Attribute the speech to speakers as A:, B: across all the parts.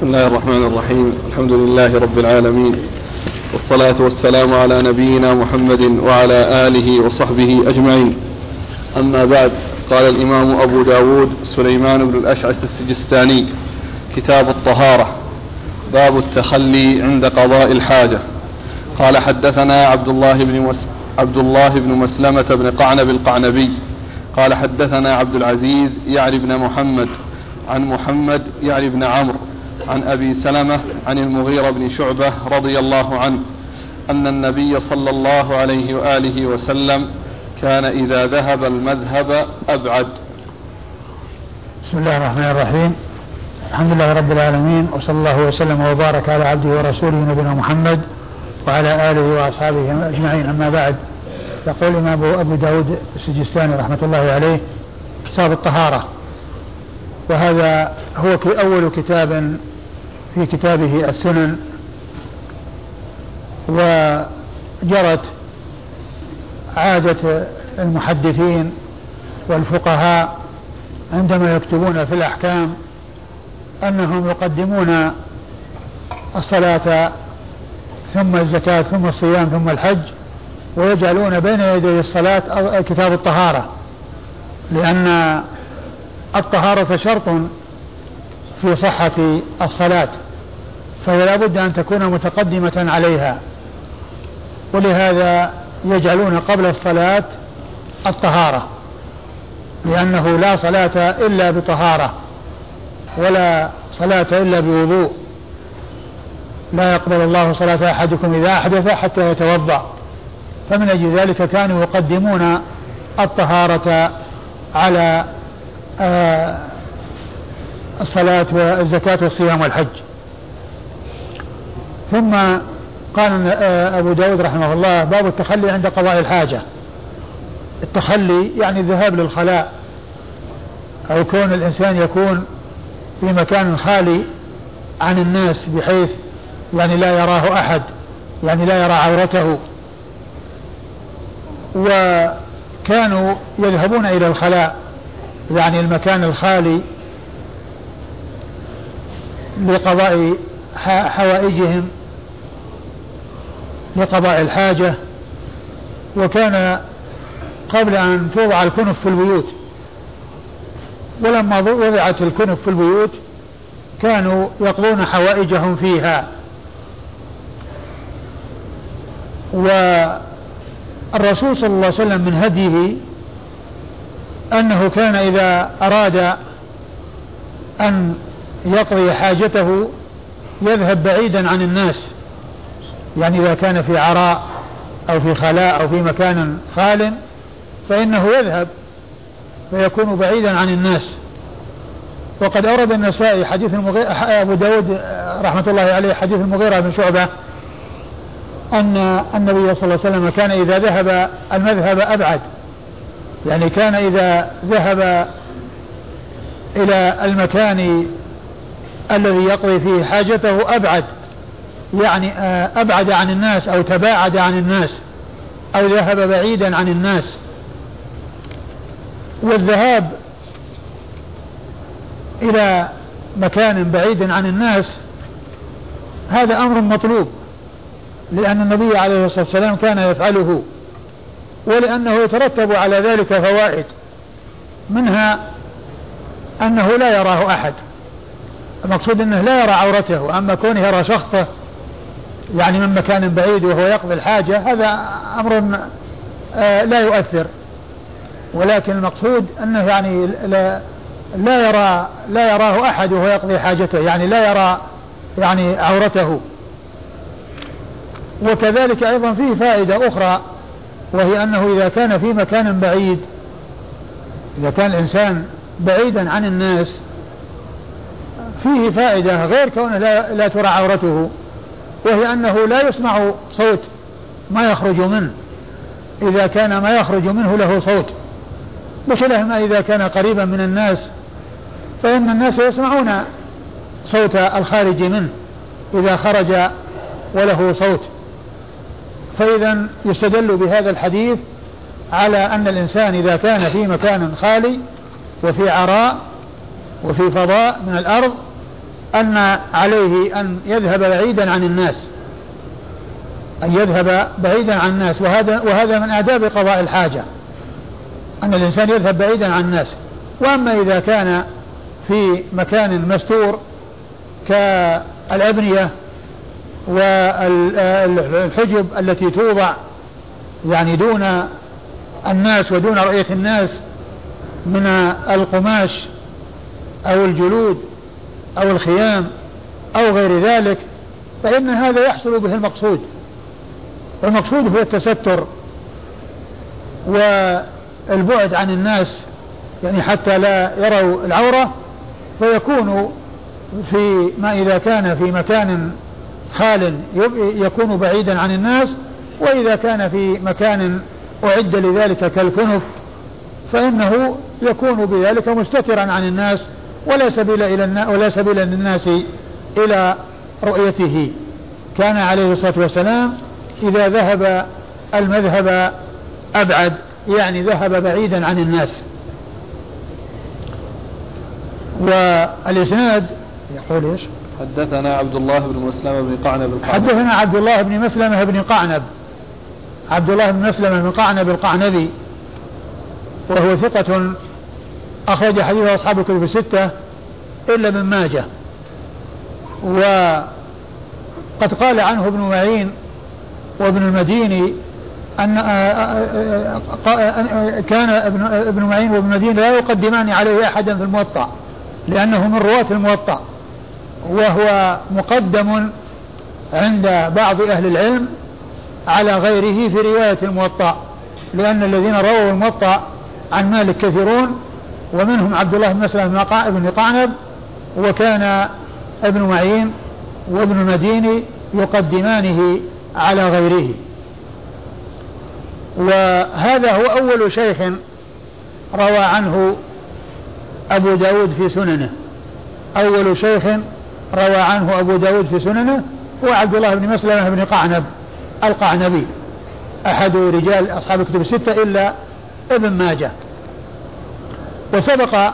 A: بسم الله الرحمن الرحيم. الحمد لله رب العالمين. والصلاة والسلام على نبينا محمد وعلى آله وصحبه أجمعين. أما بعد قال الإمام أبو داود سليمان بن الأشعث السجستاني كتاب الطهارة باب التخلي عند قضاء الحاجة. قال حدثنا عبد الله بن مس... عبد الله بن مسلمة بن قعنب القعنبي. قال حدثنا عبد العزيز يعني بن محمد عن محمد يعني بن عمرو. عن أبي سلمة عن المغيرة بن شعبة رضي الله عنه أن النبي صلى الله عليه وآله وسلم كان إذا ذهب المذهب أبعد.
B: بسم الله الرحمن الرحيم. الحمد لله رب العالمين وصلى الله وسلم وبارك على عبده ورسوله نبينا محمد وعلى آله وأصحابه أجمعين. أما بعد يقول الإمام أبو داود السجستاني رحمة الله عليه كتاب الطهارة. وهذا هو أول كتاب في كتابه السنن وجرت عادة المحدثين والفقهاء عندما يكتبون في الأحكام أنهم يقدمون الصلاة ثم الزكاة ثم الصيام ثم الحج ويجعلون بين يدي الصلاة كتاب الطهارة لأن الطهارة شرط في صحة الصلاة فهي لا بد أن تكون متقدمة عليها. ولهذا يجعلون قبل الصلاة الطهارة لأنه لا صلاة إلا بطهارة ولا صلاة إلا بوضوء. لا يقبل الله صلاة أحدكم إذا أحدث حتى يتوضأ. فمن أجل ذلك كانوا يقدمون الطهارة على آه، الصلاة والزكاة والصيام والحج. ثم قال آه، أبو داود رحمه الله باب التخلي عند قضاء الحاجة. التخلي يعني الذهاب للخلاء أو كون الإنسان يكون في مكان خالي عن الناس بحيث يعني لا يراه أحد يعني لا يرى عورته. وكانوا يذهبون إلى الخلاء يعني المكان الخالي لقضاء حوائجهم لقضاء الحاجة وكان قبل أن توضع الكنف في البيوت ولما وضعت الكنف في البيوت كانوا يقضون حوائجهم فيها. والرسول صلى الله عليه وسلم من هديه أنه كان إذا أراد أن يقضي حاجته يذهب بعيدا عن الناس. يعني إذا كان في عراء أو في خلاء أو في مكان خال فإنه يذهب فيكون بعيدا عن الناس. وقد أورد النسائي حديث المغيرة أبو داود رحمة الله عليه حديث المغيرة بن شعبة أن النبي صلى الله عليه وسلم كان إذا ذهب المذهب أبعد. يعني كان إذا ذهب إلى المكان الذي يقضي فيه حاجته أبعد يعني آه، أبعد عن الناس أو تباعد عن الناس أو ذهب بعيدا عن الناس. والذهاب إلى مكان بعيد عن الناس هذا أمر مطلوب لأن النبي عليه الصلاة والسلام كان يفعله ولأنه يترتب على ذلك فوائد منها أنه لا يراه أحد. المقصود أنه لا يرى عورته أما كونه يرى شخصه يعني من مكان بعيد وهو يقضي الحاجة هذا أمر آه، لا يؤثر. ولكن المقصود أنه يعني لا, لا يرى لا يراه أحد وهو يقضي حاجته يعني لا يرى يعني عورته. وكذلك أيضا فيه فائدة أخرى وهي أنه إذا كان في مكان بعيد إذا كان الإنسان بعيدا عن الناس فيه فائدة غير كونه لا, لا ترى عورته وهي أنه لا يسمع صوت ما يخرج منه. إذا كان ما يخرج منه له صوت. بخلاف ما إذا كان قريبا من الناس. فإن الناس يسمعون صوت الخارج منه إذا خرج وله صوت. فإذا يستدل بهذا الحديث على أن الإنسان إذا كان في مكان خالي وفي عراء وفي فضاء من الأرض أن عليه أن يذهب بعيدا عن الناس. أن يذهب بعيدا عن الناس. وهذا وهذا من آداب قضاء الحاجة. أن الإنسان يذهب بعيدا عن الناس. وأما إذا كان في مكان مستور كالأبنية والحجب التي توضع يعني دون الناس ودون رؤية الناس من القماش أو الجلود أو الخيام أو غير ذلك فإن هذا يحصل به المقصود. والمقصود هو التستر والبعد عن الناس يعني حتى لا يروا العورة فيكون في ما إذا كان في مكان خال يكون بعيدا عن الناس وإذا كان في مكان أعد لذلك كالكنف فإنه يكون بذلك مستترا عن الناس. ولا سبيل إلى ولا سبيل للناس إلى رؤيته. كان عليه الصلاة والسلام إذا ذهب المذهب أبعد يعني ذهب بعيدا عن الناس. والإسناد يقول إيش؟
A: حدثنا عبد الله بن مسلم بن قعنب القعنب
B: حدثنا عبد الله بن مسلمة بن قعنب. عبد الله بن مسلمة بن قعنب القعنبي. وهو ثقة أخرج حديثه أصحاب الكتب الستة إلا من ماجه. وقد قال عنه ابن معين وابن المديني أن آه، آه، آه، كان ابن معين وابن المديني لا يقدمان عليه أحدا في الموطأ لأنه من رواة الموطأ وهو مقدم عند بعض أهل العلم على غيره في رواية الموطأ لأن الذين رووا الموطأ عن مالك كثيرون ومنهم عبد الله بن مسلم بن قعنب وكان ابن معين وابن المديني يقدمانه على غيره. وهذا هو أول شيخ روى عنه أبو داود في سننه. أول شيخ روى عنه أبو داود في سننه هو عبد الله بن مسلمة بن قعنب القعنبي. أحد رجال أصحاب الكتب الستة إلا ابن ماجه. وسبق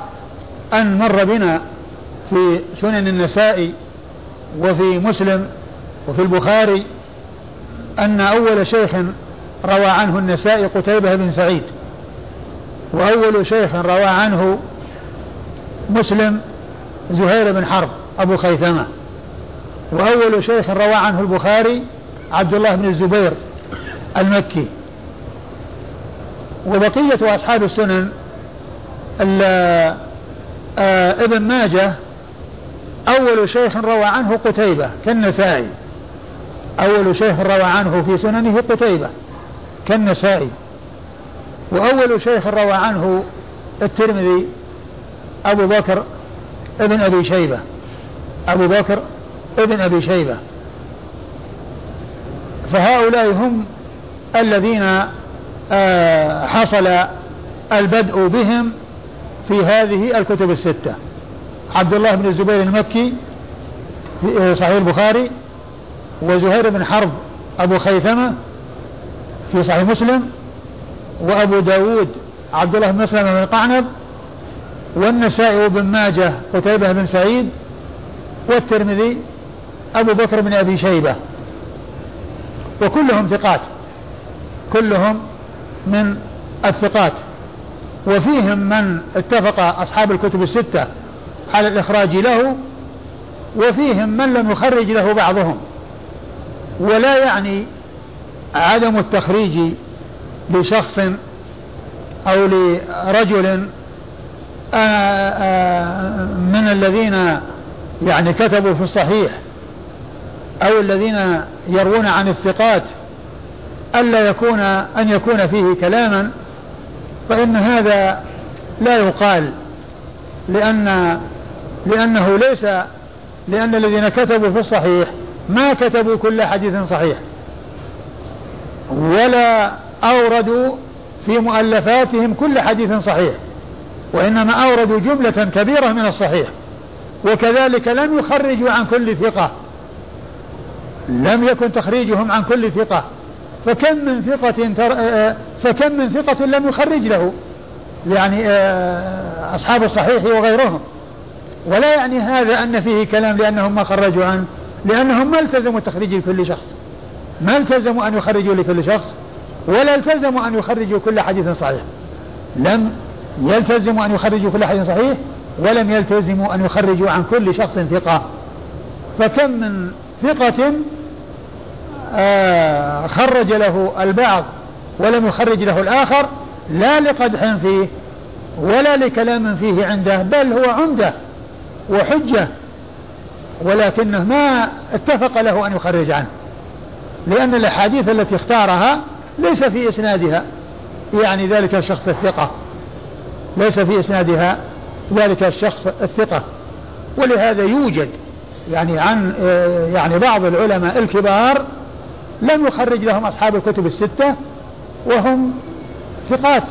B: أن مر بنا في سنن النسائي وفي مسلم وفي البخاري أن أول شيخ روى عنه النسائي قتيبة بن سعيد وأول شيخ روى عنه مسلم زهير بن حرب أبو خيثمة وأول شيخ روى عنه البخاري عبد الله بن الزبير المكي. وبقية أصحاب السنن ابن ماجه أول شيخ روى عنه قتيبة كالنسائي. أول شيخ روى عنه في سننه قتيبة كالنسائي. وأول شيخ روى عنه الترمذي أبو بكر ابن أبي شيبة. أبو بكر ابن أبي شيبة. فهؤلاء هم الذين آه، حصل البدء بهم في هذه الكتب الستة. عبد الله بن الزبير المكي في آه، صحيح البخاري وزهير بن حرب أبو خيثمة في صحيح مسلم وأبو داود عبد الله بن مسلم بن قعنب والنسائي وابن ماجه قتيبة بن سعيد والترمذي أبو بكر بن أبي شيبة. وكلهم ثقات. كلهم من الثقات. وفيهم من اتفق أصحاب الكتب الستة على الإخراج له وفيهم من لم يخرج له بعضهم. ولا يعني عدم التخريج لشخص أو لرجل آه، آه، من الذين يعني كتبوا في الصحيح أو الذين يروون عن الثقات ألا يكون أن يكون فيه كلاما فإن هذا لا يقال لأن لأنه ليس لأن الذين كتبوا في الصحيح ما كتبوا كل حديث صحيح. ولا أوردوا في مؤلفاتهم كل حديث صحيح وإنما أوردوا جملة كبيرة من الصحيح وكذلك لم يخرجوا عن كل ثقة لم يكن تخريجهم عن كل ثقة. فكم من ثقة تر... آه، فكم من ثقة لم يخرج له. يعني آه، أصحاب الصحيح وغيرهم. ولا يعني هذا أن فيه كلام لأنهم ما خرجوا عنه لأنهم ما التزموا تخريج لكل شخص. ما التزموا أن يخرجوا لكل شخص ولا التزموا أن يخرجوا كل حديث صحيح. لم يلتزموا أن يخرجوا كل حديث صحيح ولم يلتزموا أن يخرجوا عن كل شخص ثقة. فكم من ثقة خرج له البعض ولم يخرج له الآخر لا لقدح فيه ولا لكلام فيه عنده بل هو عمدة وحجة ولكنه ما اتفق له أن يخرج عنه لأن الأحاديث التي اختارها ليس في إسنادها يعني ذلك الشخص الثقة ليس في إسنادها ذلك الشخص الثقة ولهذا يوجد يعني عن يعني بعض العلماء الكبار لم يخرج لهم أصحاب الكتب الستة وهم ثقات.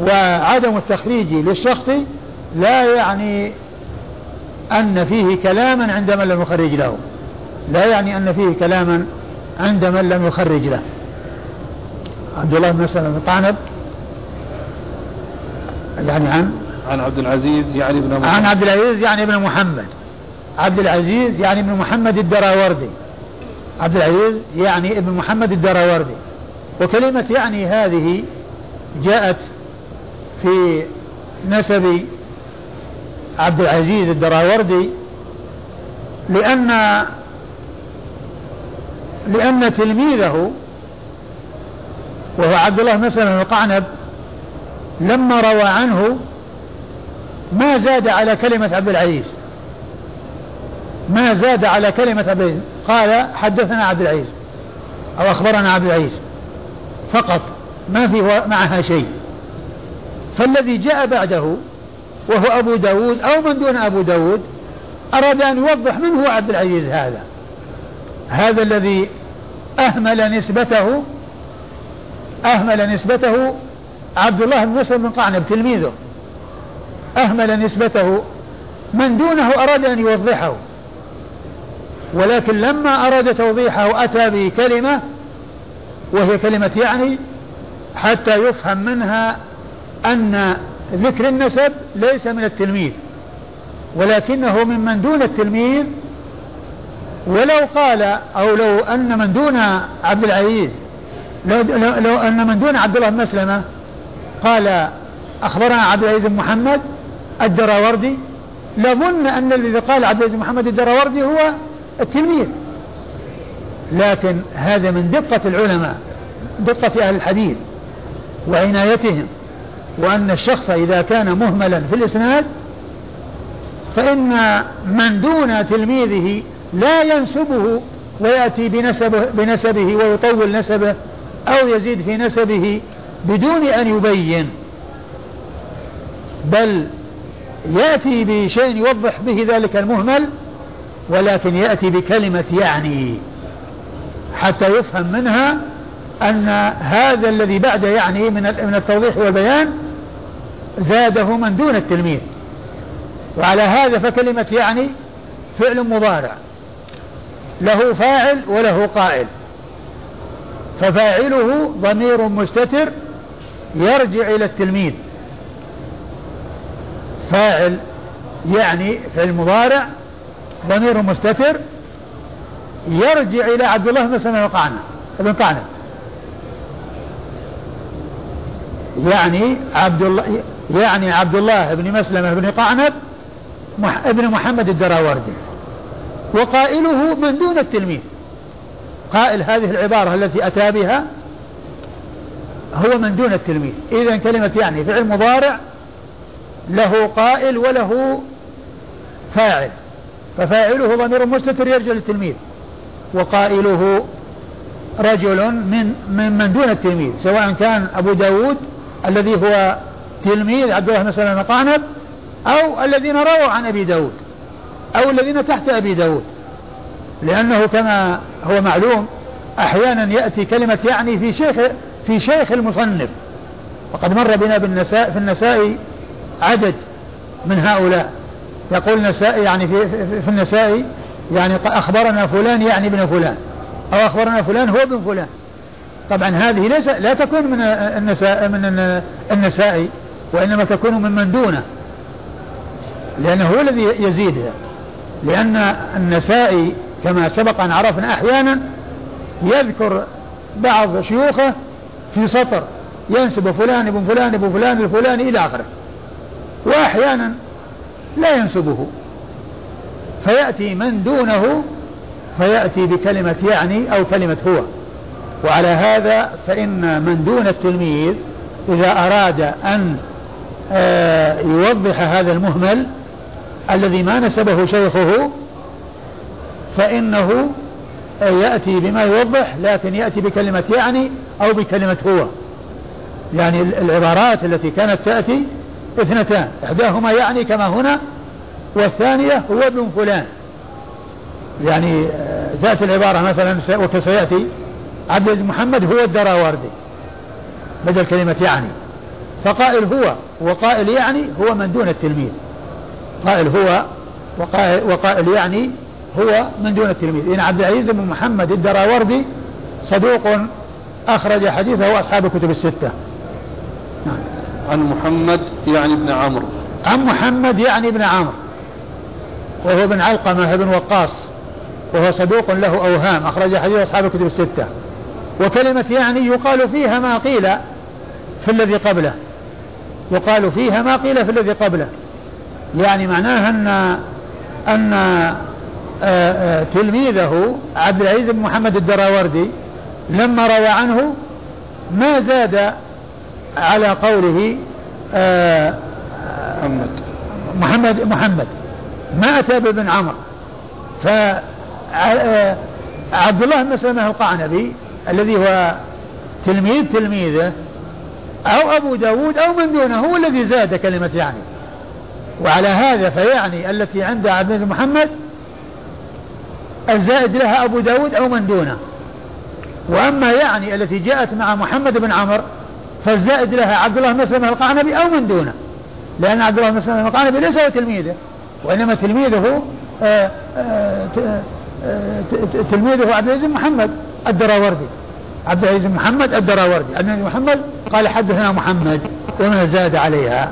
B: وعدم التخريج للشخص لا يعني أن فيه كلاما عند من لم يخرج له. لا يعني أن فيه كلاما عند من لم يخرج له. عبد الله بن مسلم بن قعنب
A: يعني عن؟ عن عبد العزيز يعني ابن محمد.
B: عن عبد العزيز يعني ابن محمد. عبد العزيز يعني ابن محمد الدراوردي. عبد العزيز يعني ابن محمد الدراوردي. وكلمة يعني هذه جاءت في نسب عبد العزيز الدراوردي لأن لأن تلميذه وهو عبد الله مسلم القعنب لما روى عنه ما زاد على كلمة عبد العزيز ما زاد على كلمة عبد العزيز قال حدثنا عبد العزيز أو أخبرنا عبد العزيز فقط ما في معها شيء. فالذي جاء بعده وهو أبو داود أو من دون أبو داود أراد أن يوضح من هو عبد العزيز هذا. هذا الذي أهمل نسبته أهمل نسبته عبد الله بن مسلم بن قعنب تلميذه. أهمل نسبته من دونه أراد أن يوضحه. ولكن لما أراد توضيحه أتى بكلمة وهي كلمة يعني حتى يفهم منها أن ذكر النسب ليس من التلميذ ولكنه ممن دون التلميذ ولو قال أو لو أن من دون عبد العزيز لو, لو أن من دون عبد الله بن مسلمة قال أخبرنا عبد العزيز بن محمد الدراوردي لظن أن الذي قال عبد العزيز محمد الدراوردي هو التلميذ. لكن هذا من دقة العلماء دقة أهل الحديث وعنايتهم وأن الشخص إذا كان مهملا في الإسناد فإن من دون تلميذه لا ينسبه ويأتي بنسبه, بنسبه ويطول نسبه أو يزيد في نسبه بدون أن يبين. بل يأتي بشيء يوضح به ذلك المهمل ولكن يأتي بكلمة يعني حتى يفهم منها أن هذا الذي بعد يعني من من التوضيح والبيان زاده من دون التلميذ. وعلى هذا فكلمة يعني فعل مضارع. له فاعل وله قائل. ففاعله ضمير مستتر يرجع إلى التلميذ. فاعل يعني فعل مضارع ضمير مستتر يرجع إلى عبد الله بن سلمة بن قعنب يعني عبد الله يعني عبد الله بن مسلمة بن قعنب ابن محمد الدراوردي. وقائله من دون التلميذ. قائل هذه العبارة التي أتى بها هو من دون التلميذ. إذا كلمة يعني فعل مضارع له قائل وله فاعل. ففاعله ضمير مستتر يرجع للتلميذ وقائله رجل من من من دون التلميذ سواء كان أبو داود الذي هو تلميذ عبد الله بن سلمة قعنب أو الذين رووا عن أبي داود أو الذين تحت أبي داود. لأنه كما هو معلوم أحيانا يأتي كلمة يعني في شيخ في شيخ المصنف. وقد مر بنا بالنساء في النساء عدد من هؤلاء. يقول النساء يعني في, في النساء يعني أخبرنا فلان يعني ابن فلان أو أخبرنا فلان هو ابن فلان. طبعا هذه ليس لا تكون من النساء من النساء وإنما تكون من من دونه. لأنه هو الذي يزيدها لأن النسائي كما سبق أن عرفنا أحيانا يذكر بعض شيوخه في سطر ينسب فلان ابن فلان ابن فلان الفلاني إلى آخره. وأحيانا لا ينسبه. فيأتي من دونه فيأتي بكلمة يعني أو كلمة هو. وعلى هذا فإن من دون التلميذ إذا أراد أن آه، يوضح هذا المهمل الذي ما نسبه شيخه فإنه يأتي بما يوضح لكن يأتي بكلمة يعني أو بكلمة هو. يعني العبارات التي كانت تأتي اثنتان إحداهما يعني كما هنا والثانية هو ابن فلان. يعني آه، تأتي العبارة مثلا وكسيأتي عبد العزيز محمد هو الدراوردي بدل كلمة يعني. فقائل هو وقائل يعني هو من دون التلميذ. قائل هو وقائل, وقائل يعني هو من دون التلميذ. إن عبد العزيز بن محمد الدراوردي صدوق أخرج حديثه أصحاب الكتب الستة.
A: نعم. عن محمد يعني ابن عمرو.
B: عن محمد يعني ابن عمرو. وهو ابن علقمة بن وقاص. وهو صدوق له أوهام أخرج حديث أصحاب الكتب الستة. وكلمة يعني يقال فيها ما قيل في الذي قبله. يقال فيها ما قيل في الذي قبله. يعني معناها أن أن آه، آه، تلميذه عبد العزيز بن محمد الدراوردي لما روى عنه ما زاد على قوله آه، محمد محمد. محمد ما أتى بابن عمرو. فعبد الله بن سلمة القعنبي الذي هو تلميذ تلميذه أو أبو داود أو من دونه هو الذي زاد كلمة يعني. وعلى هذا فيعني التي عند عبد محمد الزائد لها أبو داود أو من دونه. وأما يعني التي جاءت مع محمد بن عمر فالزائد لها عبد الله بن مسلم القعنبي أو من دونه. لأن عبد الله بن مسلم القعنبي ليس هو تلميذه. وإنما تلميذه آآ آآ تلميذه عبد العزيز محمد الدراوردي. عبد العزيز محمد الدراوردي. عبد العزيز محمد قال حدثنا محمد وما زاد عليها.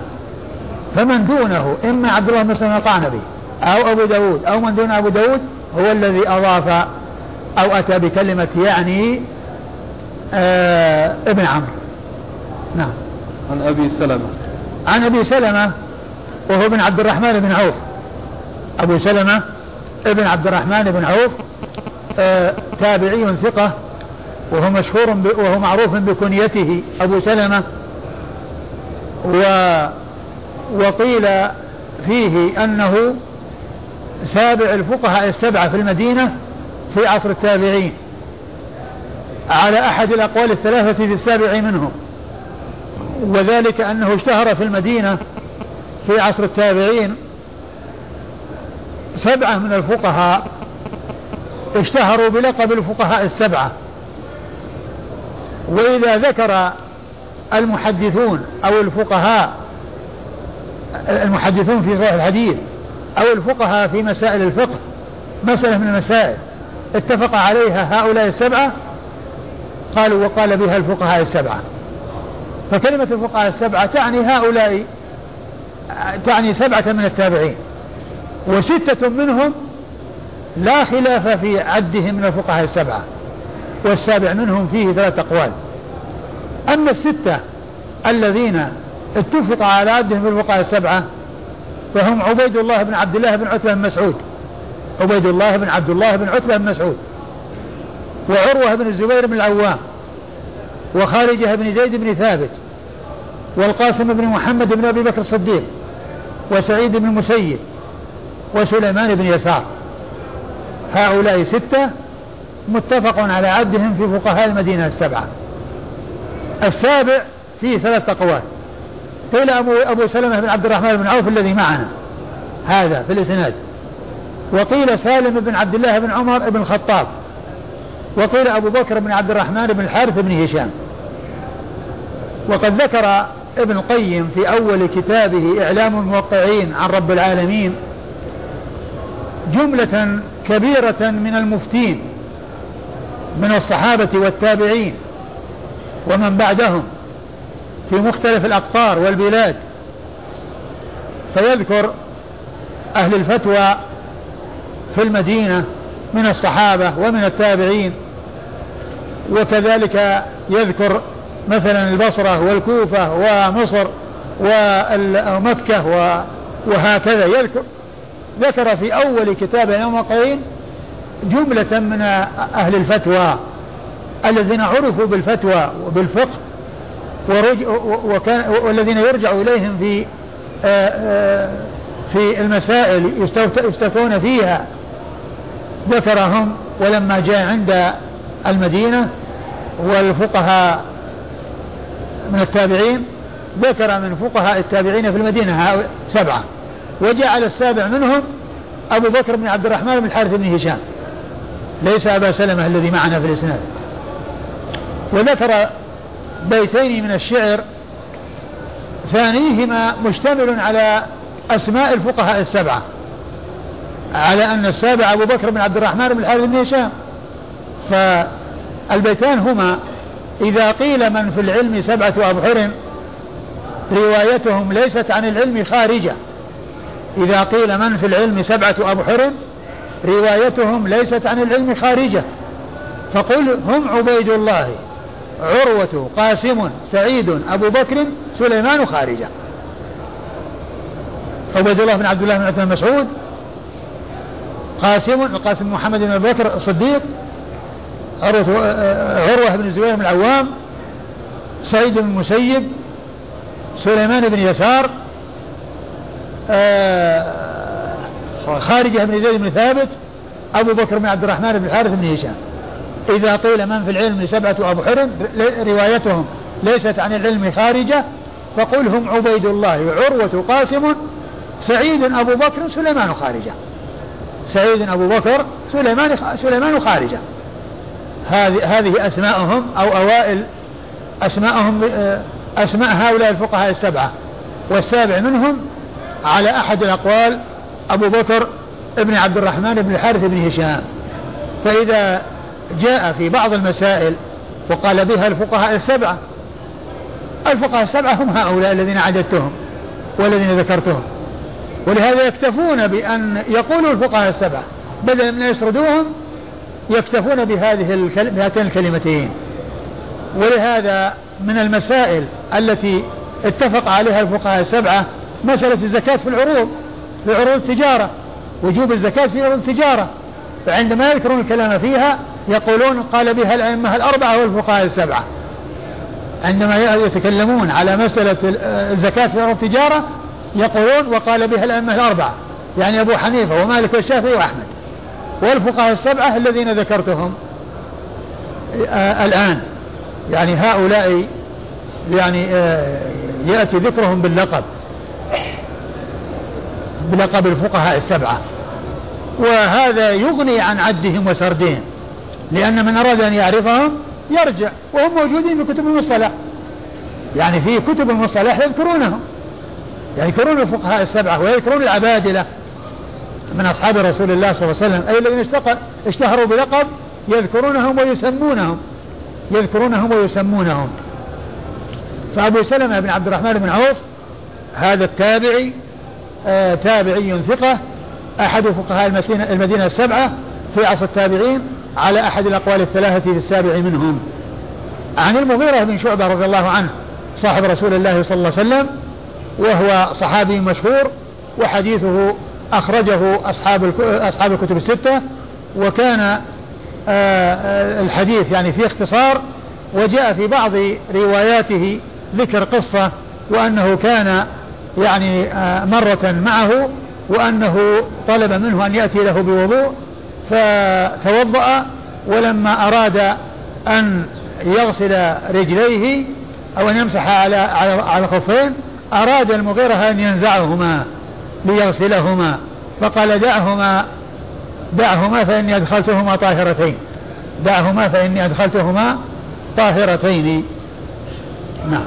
B: فمن دونه إما عبد الله بن مسلم القعنبي أو أبو داود أو من دون أبو داود هو الذي أضاف أو أتى بكلمة يعني آه ابن عمرو. نعم.
A: عن أبي سلمة.
B: عن أبي سلمة وهو ابن عبد الرحمن بن عوف. أبو سلمة ابن عبد الرحمن بن عوف آه تابعي ثقة وهو مشهور وهو معروف بكنيته. أبو سلمة و وقيل فيه أنه سابع الفقهاء السبعة في المدينة في عصر التابعين على أحد الأقوال الثلاثة في السابع منهم. وذلك أنه اشتهر في المدينة في عصر التابعين. سبعة من الفقهاء اشتهروا بلقب الفقهاء السبعة. وإذا ذكر المحدثون أو الفقهاء المحدثون في صحيح الحديث أو الفقهاء في مسائل الفقه مسألة من المسائل اتفق عليها هؤلاء السبعة قالوا وقال بها الفقهاء السبعة. فكلمة الفقهاء السبعة تعني هؤلاء تعني سبعة من التابعين وستة منهم لا خلاف في عدهم من الفقهاء السبعة والسابع منهم فيه ثلاث أقوال. أما الستة الذين اتفق على عدهم في الفقهاء السبعة فهم عبيد الله بن عبد الله بن عتبة بن مسعود عبيد الله بن عبد الله بن عتبة بن مسعود وعروة بن الزبير بن العوام وخارجة بن زيد بن ثابت والقاسم بن محمد بن أبي بكر الصديق وسعيد بن المسيب وسليمان بن يسار. هؤلاء ستة متفق على عدهم في فقهاء المدينة السبعة. السابع فيه ثلاث أقوال. قيل أبو, أبو سلمة بن عبد الرحمن بن عوف الذي معنا هذا في الإسناد. وقيل سالم بن عبد الله بن عمر بن الخطاب. وقيل أبو بكر بن عبد الرحمن بن الحارث بن هشام. وقد ذكر ابن القيم في أول كتابه إعلام الموقعين عن رب العالمين جملة كبيرة من المفتين من الصحابة والتابعين ومن بعدهم في مختلف الأقطار والبلاد. فيذكر أهل الفتوى في المدينة من الصحابة ومن التابعين وكذلك يذكر مثلا البصرة والكوفة ومصر ومكة وهكذا يذكر. ذكر في أول كتاب يوم القيم جملة من أهل الفتوى الذين عرفوا بالفتوى وبالفقه وكان والذين يرجع إليهم في آه، آه، في المسائل يستفتون فيها. ذكرهم ولما جاء عند المدينة والفقهاء من التابعين ذكر من فقهاء التابعين في المدينة سبعة. وجعل السابع منهم أبو بكر بن عبد الرحمن بن الحارث بن هشام. ليس أبا سلمة الذي معنا في الإسناد. وذكر بيتين من الشعر ثانيهما مشتمل على أسماء الفقهاء السبعة. على أن السابع أبو بكر بن عبد الرحمن بن الحارث بن هشام. فالبيتان هما إذا قيل من في العلم سبعة أبحر روايتهم ليست عن العلم خارجة. إذا قيل من في العلم سبعة أبحر روايتهم ليست عن العلم خارجة. فقل هم عبيد الله عروة قاسم سعيد أبو بكر سليمان خارجة. عبيد الله بن عبد الله بن عثمان مسعود قاسم قاسم محمد بن أبي بكر الصديق عروة, عروة بن الزبير بن العوام سعيد بن المسيب سليمان بن يسار آه، خارجة بن زيد بن ثابت أبو بكر بن عبد الرحمن بن الحارث بن هشام. إذا قيل من في العلم سبعة أبو حرم روايتهم ليست عن العلم خارجة فقل هم عبيد الله عروة قاسم سعيد أبو بكر سليمان خارجة. سعيد أبو بكر سليمان سليمان خارجة. هذه هذه أسماءهم أو أوائل أسماءهم أسماء هؤلاء الفقهاء السبعة والسابع منهم على أحد الأقوال أبو بكر ابن عبد الرحمن بن الحارث بن هشام. فإذا جاء في بعض المسائل وقال بها الفقهاء السبعة الفقهاء السبعة هم هؤلاء الذين عددتهم والذين ذكرتهم. ولهذا يكتفون بأن يقولوا الفقهاء السبعة بدلا من يسردوهم يكتفون بهذه الكل... بهاتين الكلمتين. ولهذا من المسائل التي اتفق عليها الفقهاء السبعة مسألة الزكاة في العروض في عروض التجارة وجوب الزكاة في عروض التجارة. فعندما يذكرون الكلام فيها يقولون قال بها الأئمة الأربعة والفقهاء السبعة. عندما يتكلمون على مسألة الزكاة في عروض التجارة يقولون وقال بها الأئمة الأربعة يعني أبو حنيفة ومالك والشافعي وأحمد. والفقهاء السبعة الذين ذكرتهم آه الآن. يعني هؤلاء يعني آه يأتي ذكرهم باللقب بلقب الفقهاء السبعة. وهذا يغني عن عدهم وسردهم لأن من أراد أن يعرفهم يرجع وهم موجودين في كتب المصطلح. يعني في كتب المصطلح يذكرونهم يذكرون الفقهاء السبعة ويذكرون العبادلة. من أصحاب رسول الله صلى الله عليه وسلم أي الذين اشتهروا بلقب يذكرونهم ويسمونهم يذكرونهم ويسمونهم. فأبو سلمة بن عبد الرحمن بن عوف هذا التابعي آه تابعي ثقة أحد فقهاء المدينة, السبعة في عصر التابعين على أحد الأقوال الثلاثة في السابع منهم. عن المغيرة بن شعبة رضي الله عنه صاحب رسول الله صلى الله عليه وسلم وهو صحابي مشهور وحديثه أخرجه أصحاب أصحاب الكتب الستة وكان آه، آه، الحديث يعني في اختصار وجاء في بعض رواياته ذكر قصة وأنه كان يعني آه، مرة معه وأنه طلب منه أن يأتي له بوضوء فتوضأ ولما أراد أن يغسل رجليه أو أن يمسح على على الخفين أراد المغيرة أن ينزعهما. ليغسلهما. فقال دعهما دعهما فإني أدخلتهما طاهرتين. دعهما فإني أدخلتهما طاهرتين. نعم.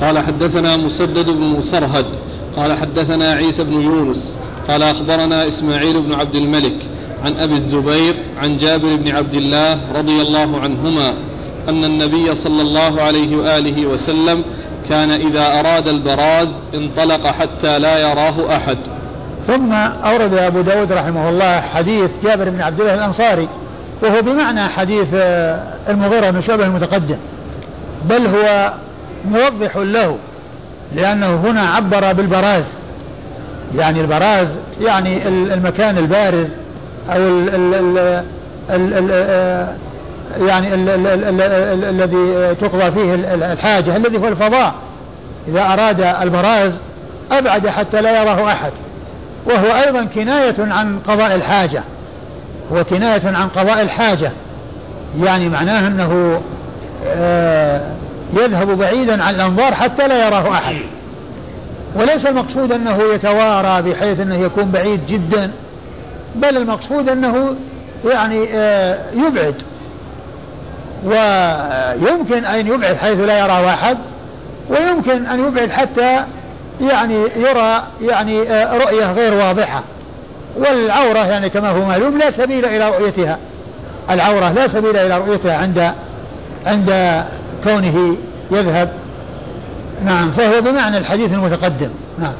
A: قال حدثنا مسدد بن مسرهد قال حدثنا عيسى بن يونس قال أخبرنا إسماعيل بن عبد الملك عن أبي الزبير عن جابر بن عبد الله رضي الله عنهما أن النبي صلى الله عليه وآله وسلم كان إذا أراد البراز انطلق حتى لا يراه أحد.
B: ثم أورد أبو داود رحمه الله حديث جابر بن عبد الله الأنصاري وهو بمعنى حديث آه، المغيرة بن شعبة المتقدم بل هو موضح له لأنه هنا عبر بالبراز. يعني البراز يعني المكان البارز أو ال ال ال ال ال يعني الذي تقضى فيه الحاجة الذي هو الفضاء. إذا أراد البراز أبعد حتى لا يراه أحد. وهو أيضا كناية عن قضاء الحاجة. هو كناية عن قضاء الحاجة. يعني معناه أنه آه، يذهب بعيدا عن الأنظار حتى لا يراه أحد. وليس المقصود أنه يتوارى بحيث أنه يكون بعيد جدا بل المقصود أنه يعني آه، يبعد. ويمكن أن يبعد حيث لا يراه أحد ويمكن أن يبعد حتى يعني يرى يعني آه، رؤية غير واضحة. والعورة يعني كما هو معلوم لا سبيل إلى رؤيتها. العورة لا سبيل إلى رؤيتها عند عند كونه يذهب. نعم فهو بمعنى الحديث المتقدم. نعم.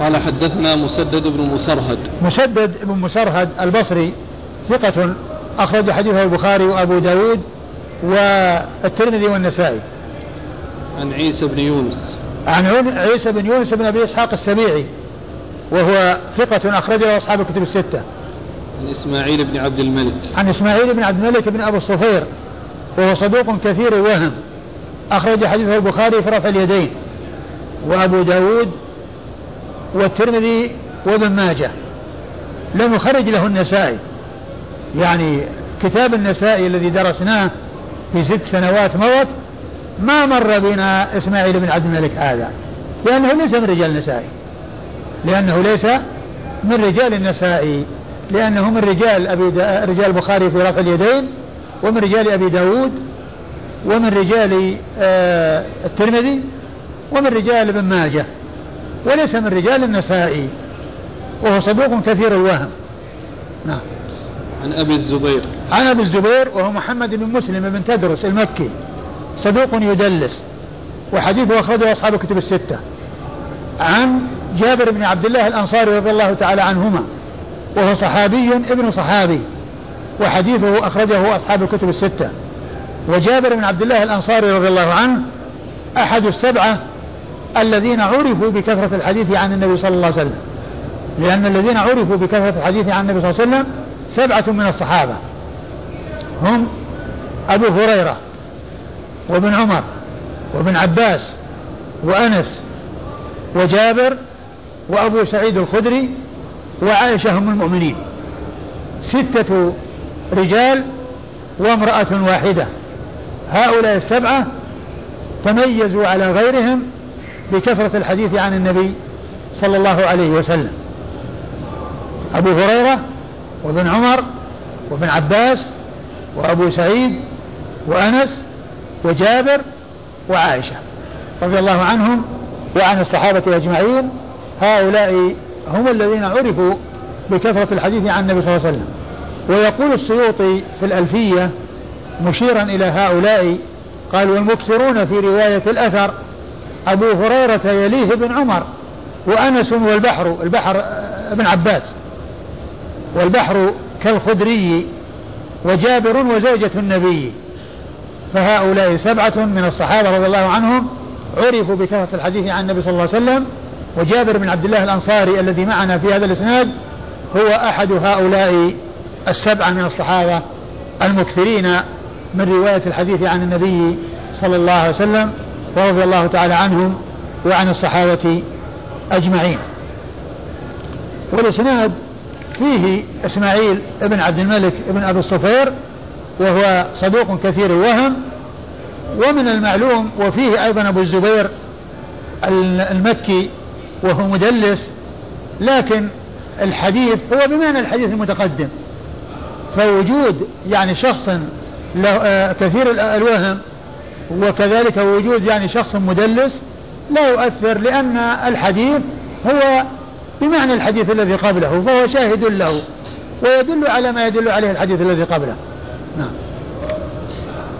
A: قال حدثنا مسدد بن مسرهد.
B: مسدد بن مسرهد البصري ثقة أخرج حديثه البخاري وأبو داود. والترمذي والنسائي.
A: عن عيسى بن يونس.
B: عن عيسى بن يونس بن أبي إسحاق السبيعي وهو ثقة أخرج له أصحاب الكتب الستة.
A: عن إسماعيل بن عبد الملك.
B: عن إسماعيل بن عبد الملك بن أبو الصفير وهو صدوق كثير الوهم أخرج حديثه البخاري في رفع اليدين. وأبو داود والترمذي وابن ماجه. لم يخرج له النسائي. يعني كتاب النسائي الذي درسناه في ست سنوات مضت ما مر بنا إسماعيل بن عبد الملك هذا لأنه ليس من رجال النسائي لأنه ليس من رجال النسائي لأنه من رجال أبي رجال البخاري في رفع اليدين ومن رجال أبي داود ومن رجال آه الترمذي ومن رجال ابن ماجه وليس من رجال النسائي وهو صدوق كثير الوهم.
A: نعم. عن أبي الزبير.
B: عن أبي الزبير وهو محمد بن مسلم بن تدرس المكي. صدوق يدلس. وحديثه أخرجه أصحاب الكتب الستة. عن جابر بن عبد الله الأنصاري رضي الله تعالى عنهما. وهو صحابي ابن صحابي. وحديثه أخرجه أصحاب الكتب الستة. وجابر بن عبد الله الأنصاري رضي الله عنه أحد السبعة الذين عرفوا بكثرة الحديث عن النبي صلى الله عليه وسلم. لأن الذين عرفوا بكثرة الحديث عن النبي صلى الله عليه وسلم سبعة من الصحابة. هم أبو هريرة وابن عمر وابن عباس وأنس وجابر وأبو سعيد الخدري وعائشة أم المؤمنين. ستة رجال وامرأة واحدة. هؤلاء السبعة تميزوا على غيرهم بكثرة الحديث عن النبي صلى الله عليه وسلم. أبو هريرة وابن عمر وابن عباس وأبو سعيد وأنس وجابر وعائشة رضي الله عنهم وعن الصحابة أجمعين. هؤلاء هم الذين عرفوا بكثرة الحديث عن النبي صلى الله عليه وسلم. ويقول السيوطي في الألفية مشيرا إلى هؤلاء قال والمكثرون في رواية الأثر أبو هريرة يليه بن عمر وأنس والبحر البحر ابن عباس. والبحر كالخدري وجابر وزوجة النبي فهؤلاء سبعة من الصحابة رضي الله عنهم عرفوا بكثرة الحديث عن النبي صلى الله عليه وسلم وجابر بن عبد الله الأنصاري الذي معنا في هذا الإسناد هو أحد هؤلاء السبعة من الصحابة المكثرين من رواية الحديث عن النبي صلى الله عليه وسلم ورضي الله تعالى عنهم وعن الصحابة أجمعين. والإسناد فيه إسماعيل ابن عبد الملك ابن أبي الصفير وهو صدوق كثير الوهم ومن المعلوم وفيه أيضا أبو الزبير المكي وهو مدلس لكن الحديث هو بمعنى الحديث المتقدم. فوجود يعني شخص آه، كثير الوهم وكذلك وجود يعني شخص مدلس لا يؤثر لأن الحديث هو بمعنى الحديث الذي قبله فهو شاهد له ويدل على ما يدل عليه الحديث الذي قبله. نعم.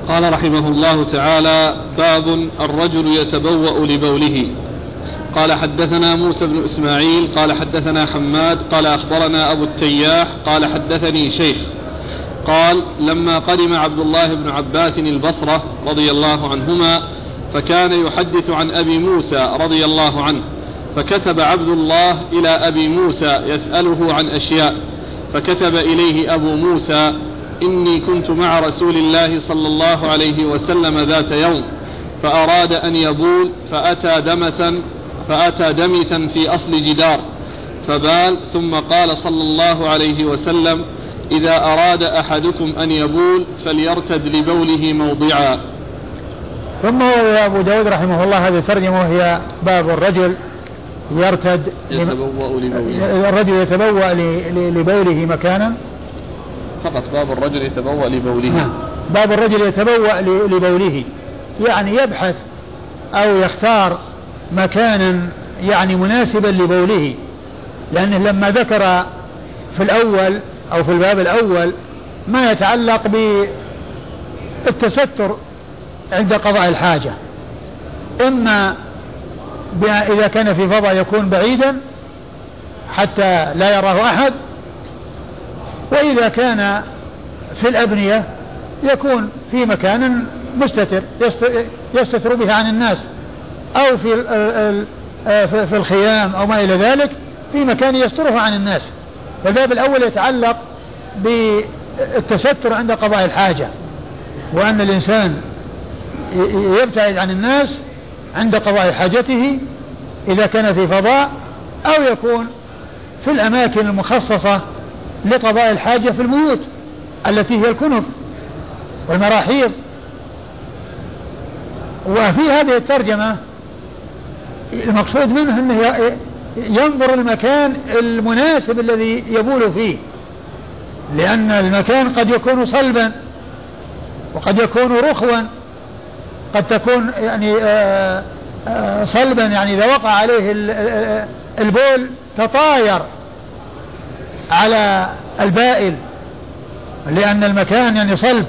A: قال رحمه الله تعالى باب الرجل يتبوأ لبوله. قال حدثنا موسى بن إسماعيل قال حدثنا حماد قال أخبرنا أبو التياح قال حدثني شيخ. قال لما قدم عبد الله بن عباس البصرة رضي الله عنهما فكان يحدث عن أبي موسى رضي الله عنه. فكتب عبد الله إلى أبي موسى يسأله عن أشياء فكتب إليه أبو موسى إني كنت مع رسول الله صلى الله عليه وسلم ذات يوم فأراد أن يبول فأتى دمة فأتى دمثا في أصل جدار فبال ثم قال صلى الله عليه وسلم إذا أراد أحدكم أن يبول فليرتد لبوله موضعا.
B: ثم أبو داود رحمه الله هذه الترجمة وهي باب الرجل. يرتد
A: يتبوأ لبوله.
B: الرجل يتبوأ لبوله مكانا؟
A: فقط باب الرجل يتبوأ لبوله. نعم.
B: باب الرجل يتبوأ لبوله. يعني يبحث أو يختار مكانا يعني مناسبا لبوله. لأنه لما ذكر في الأول أو في الباب الأول ما يتعلق بالتستر عند قضاء الحاجة. إما إذا كان في فضاء يكون بعيدا حتى لا يراه أحد وإذا كان في الأبنية يكون في مكان مستتر يستتر به عن الناس أو في في الخيام أو ما إلى ذلك في مكان يستره عن الناس. فالباب الأول يتعلق بالتستر عند قضاء الحاجة وأن الإنسان يبتعد عن الناس عند قضاء حاجته إذا كان في فضاء أو يكون في الأماكن المخصصة لقضاء الحاجة في البيوت التي هي الكنف والمراحيض. وفي هذه الترجمة المقصود منه أنه ينظر المكان المناسب الذي يبول فيه لأن المكان قد يكون صلبا وقد يكون رخوا قد تكون يعني آه، آه، صلبا يعني إذا وقع عليه البول تطاير على البائل لأن المكان يعني صلب.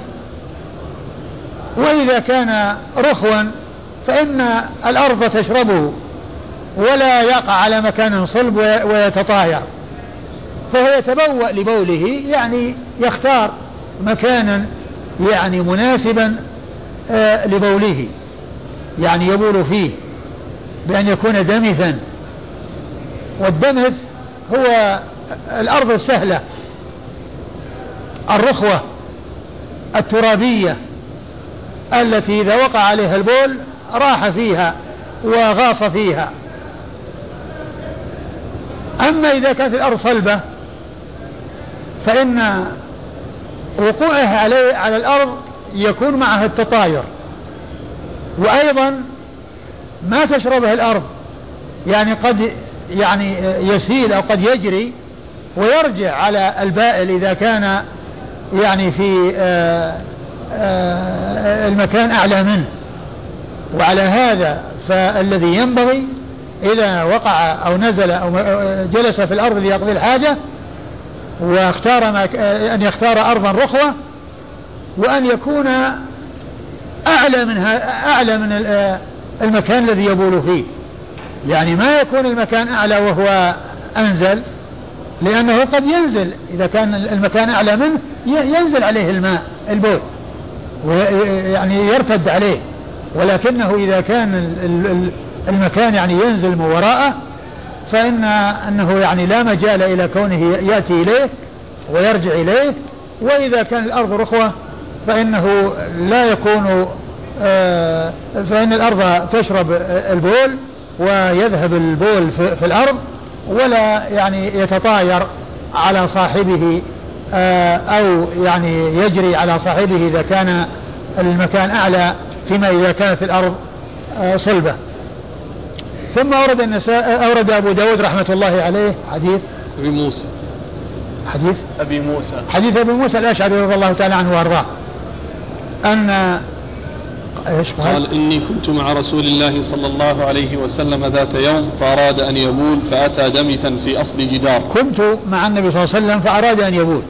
B: وإذا كان رخوا فإن الأرض تشربه ولا يقع على مكان صلب ويتطاير. فهو يتبوأ لبوله يعني يختار مكانا يعني مناسبا آه، لبوله يعني يبول فيه بأن يكون دمثا. والدمث هو الأرض السهلة الرخوة الترابية التي إذا وقع عليها البول راح فيها وغاص فيها. أما إذا كانت الأرض صلبة فإن وقوعها على الأرض يكون معها التطاير. وأيضا ما تشربه الأرض يعني قد يعني يسيل أو قد يجري ويرجع على البائل إذا كان يعني في آه، آه، المكان أعلى منه. وعلى هذا فالذي ينبغي إذا وقع أو نزل أو جلس في الأرض ليقضي الحاجة واختار أن يختار أرضا رخوة وأن يكون أعلى من أعلى من المكان الذي يبول فيه. يعني ما يكون المكان أعلى وهو أنزل لأنه قد ينزل. إذا كان المكان أعلى منه ينزل عليه الماء البول يعني يرتد عليه. ولكنه إذا كان المكان يعني ينزل من وراءه فإن أنه يعني لا مجال إلى كونه يأتي إليه ويرجع إليه. وإذا كان الأرض رخوة فإنه لا يكون آه، فإن الأرض تشرب البول ويذهب البول في الأرض ولا يعني يتطاير على صاحبه آه، أو يعني يجري على صاحبه إذا كان المكان أعلى فيما إذا كانت الأرض آه، صلبة. ثم أورد النساء أورد أبو داود رحمة الله عليه حديث.
A: أبي موسى.
B: حديث؟
A: أبي موسى.
B: حديث أبي موسى الأشعري رضي الله تعالى عنه وأرضاه. أن
A: إيش قال؟ قال إني كنت مع رسول الله صلى الله عليه وسلم ذات يوم فأراد أن يبول فأتى دمثا في أصل جدار.
B: كنت مع النبي صلى الله عليه وسلم فأراد أن يبول.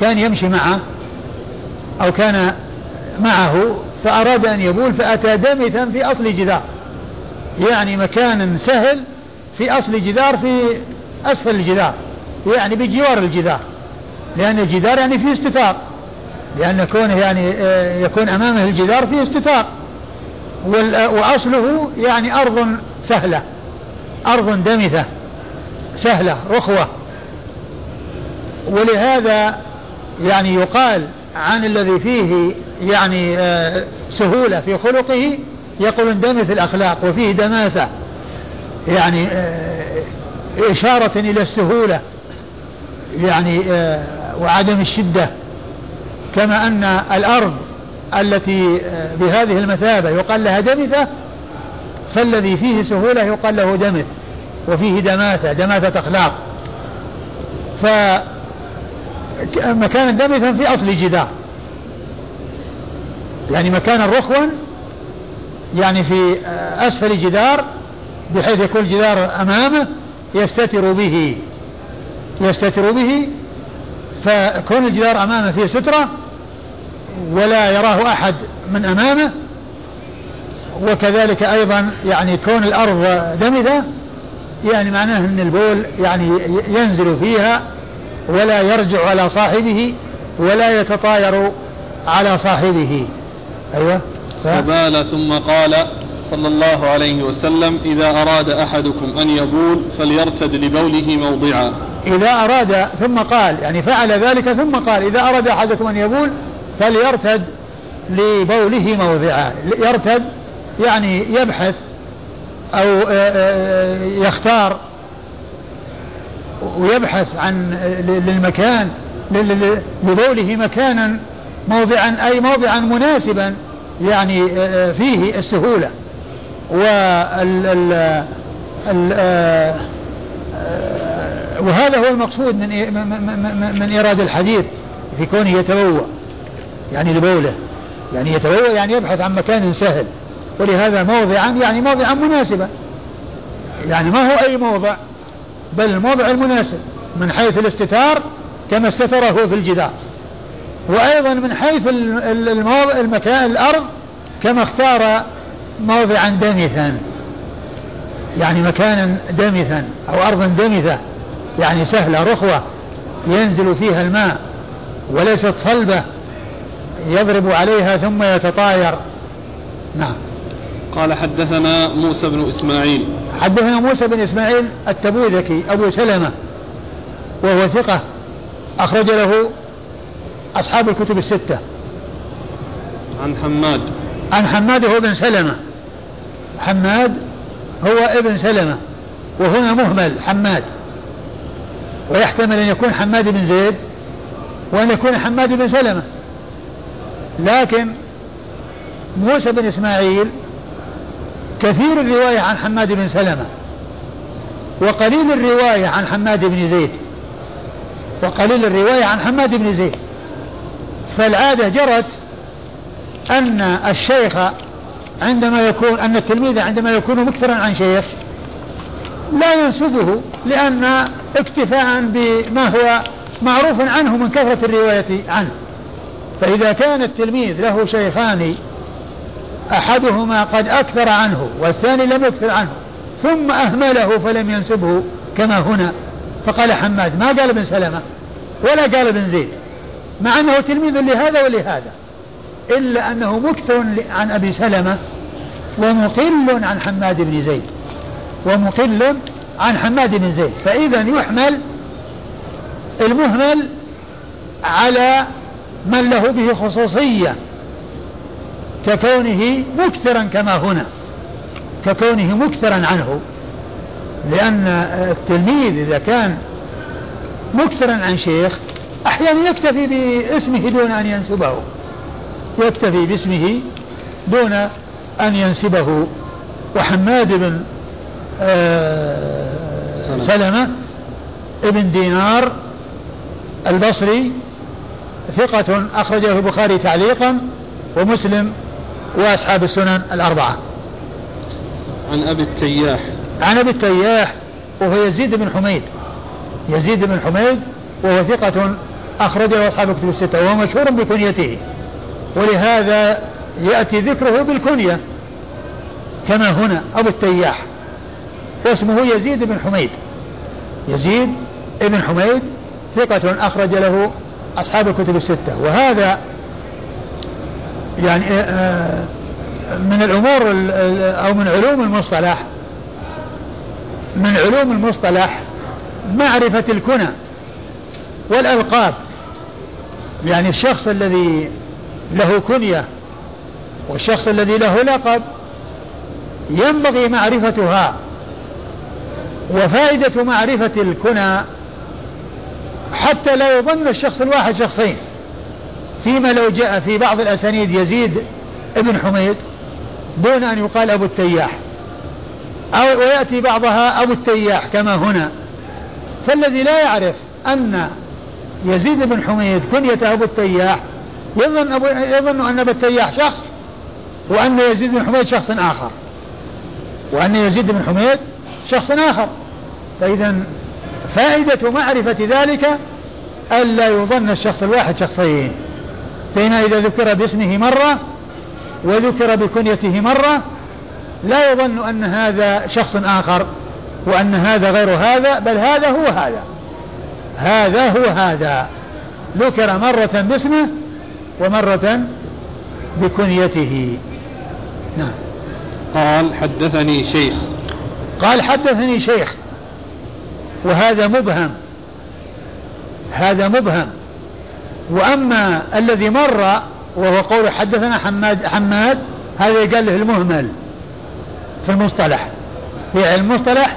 B: كان يمشي معه أو كان معه فأراد أن يبول فأتى دمثا في أصل جدار. يعني مكان سهل في أصل جدار في أسفل الجدار يعني بجوار الجدار لأن الجدار يعني فيه استتار لأن كونه يعني آه، يكون أمامه الجدار فيه استتار. وأصله يعني أرض سهلة أرض دمثة سهلة رخوة. ولهذا يعني يقال عن الذي فيه يعني آه، سهولة في خلقه يقول دمث الأخلاق وفيه دماثة. يعني آه، إشارة إلى السهولة يعني آه، وعدم الشدة. كما أن الأرض التي بهذه المثابة يقال لها دمثة فالذي فيه سهولة يقال له دمث وفيه دماثة دماثة أخلاق. فمكان دمثا في أصل جدار. يعني مكانا رخوا يعني في أسفل جدار بحيث يكون الجدار أمامه يستتر به يستتر به فكون الجدار أمامه فيه سترة ولا يراه أحد من أمامه وكذلك أيضا يعني كون الأرض دمثة يعني معناه أن البول يعني ينزل فيها ولا يرجع على صاحبه ولا يتطاير على صاحبه. أيوة.
A: فبال ثم قال صلى الله عليه وسلم إذا أراد أحدكم أن يبول فليرتد لبوله موضعا.
B: إذا أراد ثم قال يعني فعل ذلك ثم قال إذا أراد أحدكم أن يبول فليرتد لبوله موضعا. يرتد يعني يبحث أو آه، آه، يختار ويبحث عن للمكان لبوله مكانا موضعا أي موضعا مناسبا يعني آه، فيه السهولة. وال وهذا هو المقصود من من, من إيراد الحديث في كونه يتبوأ. يعني لبوله يعني يتبوأ يعني يبحث عن مكان سهل. ولهذا موضعا يعني موضعا مناسبا. يعني ما هو أي موضع بل الموضع المناسب. من حيث الاستتار كما استتره في الجدار. وأيضا من حيث الموضع المكان الأرض كما اختار موضعا دمثا. يعني مكانا دمثا أو أرضا دمثة. يعني سهلة رخوة ينزل فيها الماء وليست صلبة. يضرب عليها ثم يتطاير. نعم.
A: قال حدثنا موسى بن إسماعيل.
B: حدثنا موسى بن إسماعيل التبوذكي أبو سلمة وهو ثقة أخرج له أصحاب الكتب الستة.
A: عن حماد.
B: عن حماد هو ابن سلمة. حماد هو ابن سلمة وهنا مهمل حماد. ويحتمل أن يكون حماد بن زيد وأن يكون حماد بن سلمة. لكن موسى بن إسماعيل كثير الرواية عن حماد بن سلمة وقليل الرواية عن حماد بن زيد وقليل الرواية عن حماد بن زيد. فالعادة جرت أن الشيخ عندما يكون أن التلميذ عندما يكون مكثرا عن شيخ لا ينسبه لأن اكتفاء بما هو معروف عنه من كثرة الرواية عنه. فإذا كان التلميذ له شيخان أحدهما قد أكثر عنه والثاني لم يكثر عنه ثم أهمله فلم ينسبه كما هنا فقال حماد ما قال ابن سلمة؟ ولا قال ابن زيد مع أنه تلميذ لهذا ولهذا إلا أنه مكثر عن أبي سلمة ومقل عن حماد بن زيد ومقل عن حماد بن زيد فإذا يحمل المهمل على من له به خصوصية ككونه مكثرا كما هنا ككونه مكثرا عنه. لأن التلميذ إذا كان مكثرا عن شيخ أحيانا يكتفي باسمه دون أن ينسبه. يكتفي باسمه دون أن ينسبه. وحماد بن آه، سلمة. ابن دينار البصري ثقة أخرجه البخاري تعليقا ومسلم وأصحاب السنن الأربعة.
A: عن أبي التياح.
B: عن أبي التياح وهو يزيد بن حميد. يزيد بن حميد وهو ثقة أخرجه أصحاب الكتب الستة وهو مشهور بكنيته. ولهذا يأتي ذكره بالكنية كما هنا أبو التياح. واسمه يزيد بن حميد. يزيد بن حميد ثقة أخرج له أصحاب الكتب الستة. وهذا يعني آه، آه، من الأمور أو من علوم المصطلح من علوم المصطلح معرفة الكنى والألقاب. يعني الشخص الذي له كنية والشخص الذي له لقب ينبغي معرفتها وفائدة معرفة الكنى حتى لا يظن الشخص الواحد شخصين. فيما لو جاء في بعض الأسانيد يزيد ابن حميد دون أن يقال أبو التياح. أو ويأتي بعضها أبو التياح كما هنا. فالذي لا يعرف أن يزيد بن حميد كنية أبو التياح يظن, أبو يظن أن أبو التياح شخص وأن يزيد بن حميد شخص آخر. وأن يزيد بن حميد شخص آخر. فإذا فائدة معرفة ذلك ألا يظن الشخص الواحد شخصين. فإن إذا ذكر باسمه مرة وذكر بكنيته مرة لا يظن أن هذا شخص آخر وأن هذا غير هذا بل هذا هو هذا. هذا هو هذا. ذكر مرة باسمه ومرة بكنيته.
A: نعم. قال حدثني شيخ.
B: قال حدثني شيخ. وهذا مبهم. هذا مبهم. وأما الذي مر وهو قول حدثنا حماد حماد هذا قال له المهمل في المصطلح. في المصطلح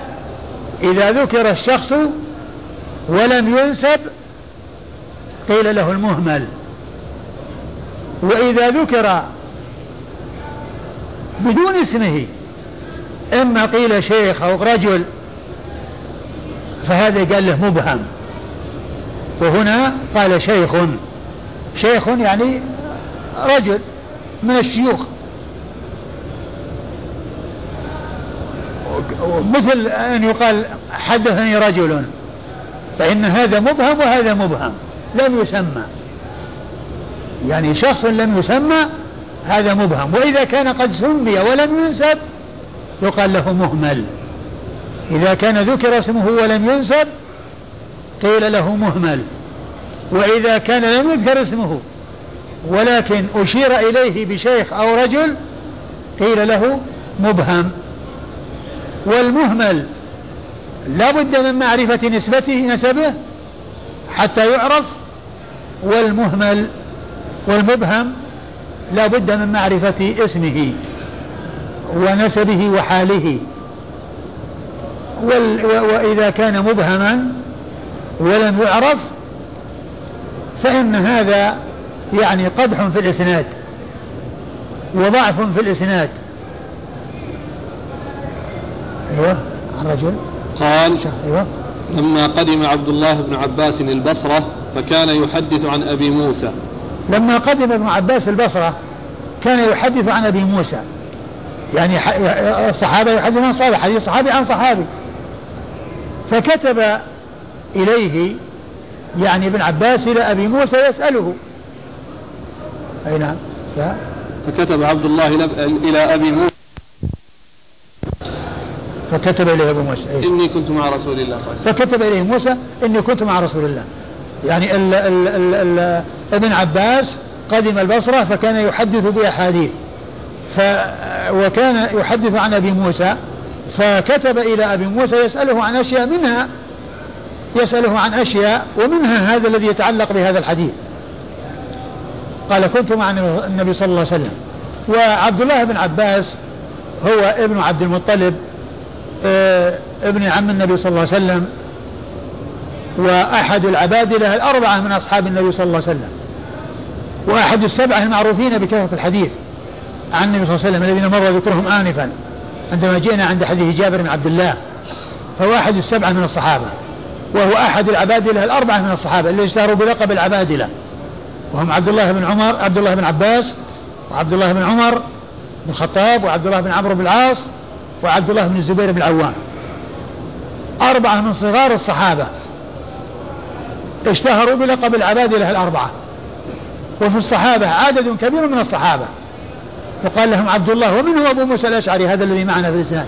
B: إذا ذكر الشخص ولم ينسب قيل له المهمل. وإذا ذكر بدون اسمه إما قيل شيخ أو رجل فهذا قال له مبهم. وهنا قال شيخ شيخ يعني رجل من الشيوخ. مثل أن يقال حدثني رجل فإن هذا مبهم وهذا مبهم لم يسمى. يعني شخص لم يسمى هذا مبهم وإذا كان قد سمي ولم ينسب يقال له مهمل. إذا كان ذكر اسمه ولم ينسب قيل له مهمل. وإذا كان لم يذكر اسمه ولكن أشير إليه بشيخ أو رجل قيل له مبهم. والمهمل لا بد من معرفة نسبته نسبه حتى يعرف. والمهمل والمبهم لا بد من معرفة اسمه ونسبه وحاله. وإذا كان مبهما ولم يعرف فإن هذا يعني قدح في الإسناد وضعف في الإسناد.
A: أيوة عن رجل. قال أيوة. لما قدم عبد الله بن عباس البصرة فكان يحدث عن أبي موسى.
B: لما قدم ابن عباس البصرة كان يحدث عن أبي موسى. يعني الصحابة يحدثون عن صحابي حديث صحابي عن صحابي. فكتب إليه يعني ابن عباس إلى أبي موسى يسأله. أي نعم. ف...
A: فكتب عبد الله إلى أبي موسى.
B: فكتب إليه أبو موسى
A: أيه؟ إني كنت مع رسول الله صلى الله
B: عليه وسلم. فكتب إليه موسى إني كنت مع رسول الله. يعني ال ال ال ال ابن عباس قدم البصرة فكان يحدث بأحاديث. ف وكان يحدث عن أبي موسى فكتب إلى أبي موسى يسأله عن أشياء منها يسأله عن أشياء ومنها هذا الذي يتعلق بهذا الحديث. قال كنت مع النبي صلى الله عليه وسلم. وعبد الله بن عباس هو ابن عبد المطلب آه، ابن عم النبي صلى الله عليه وسلم وأحد العبادلة الأربعة من أصحاب النبي صلى الله عليه وسلم وأحد السبعة المعروفين بكثرة الحديث عن النبي صلى الله عليه وسلم الذين مر ذكرهم آنفا. عندما جئنا عند حديث جابر بن عبد الله فهو أحد السبعة من الصحابة وهو أحد العبادلة الأربعة من الصحابة اللي اشتهروا بلقب العبادلة وهم عبد الله بن عمر عبد الله بن عباس وعبد الله بن عمر بن الخطاب وعبد الله بن عمرو بن العاص وعبد الله بن الزبير بن العوام. أربعة من صغار الصحابة اشتهروا بلقب العبادلة الأربعة وفي الصحابة عدد كبير من الصحابة. يقال لهم عبد الله ومن هو أبو موسى الأشعري؟ هذا الذي معنا في الإسناد.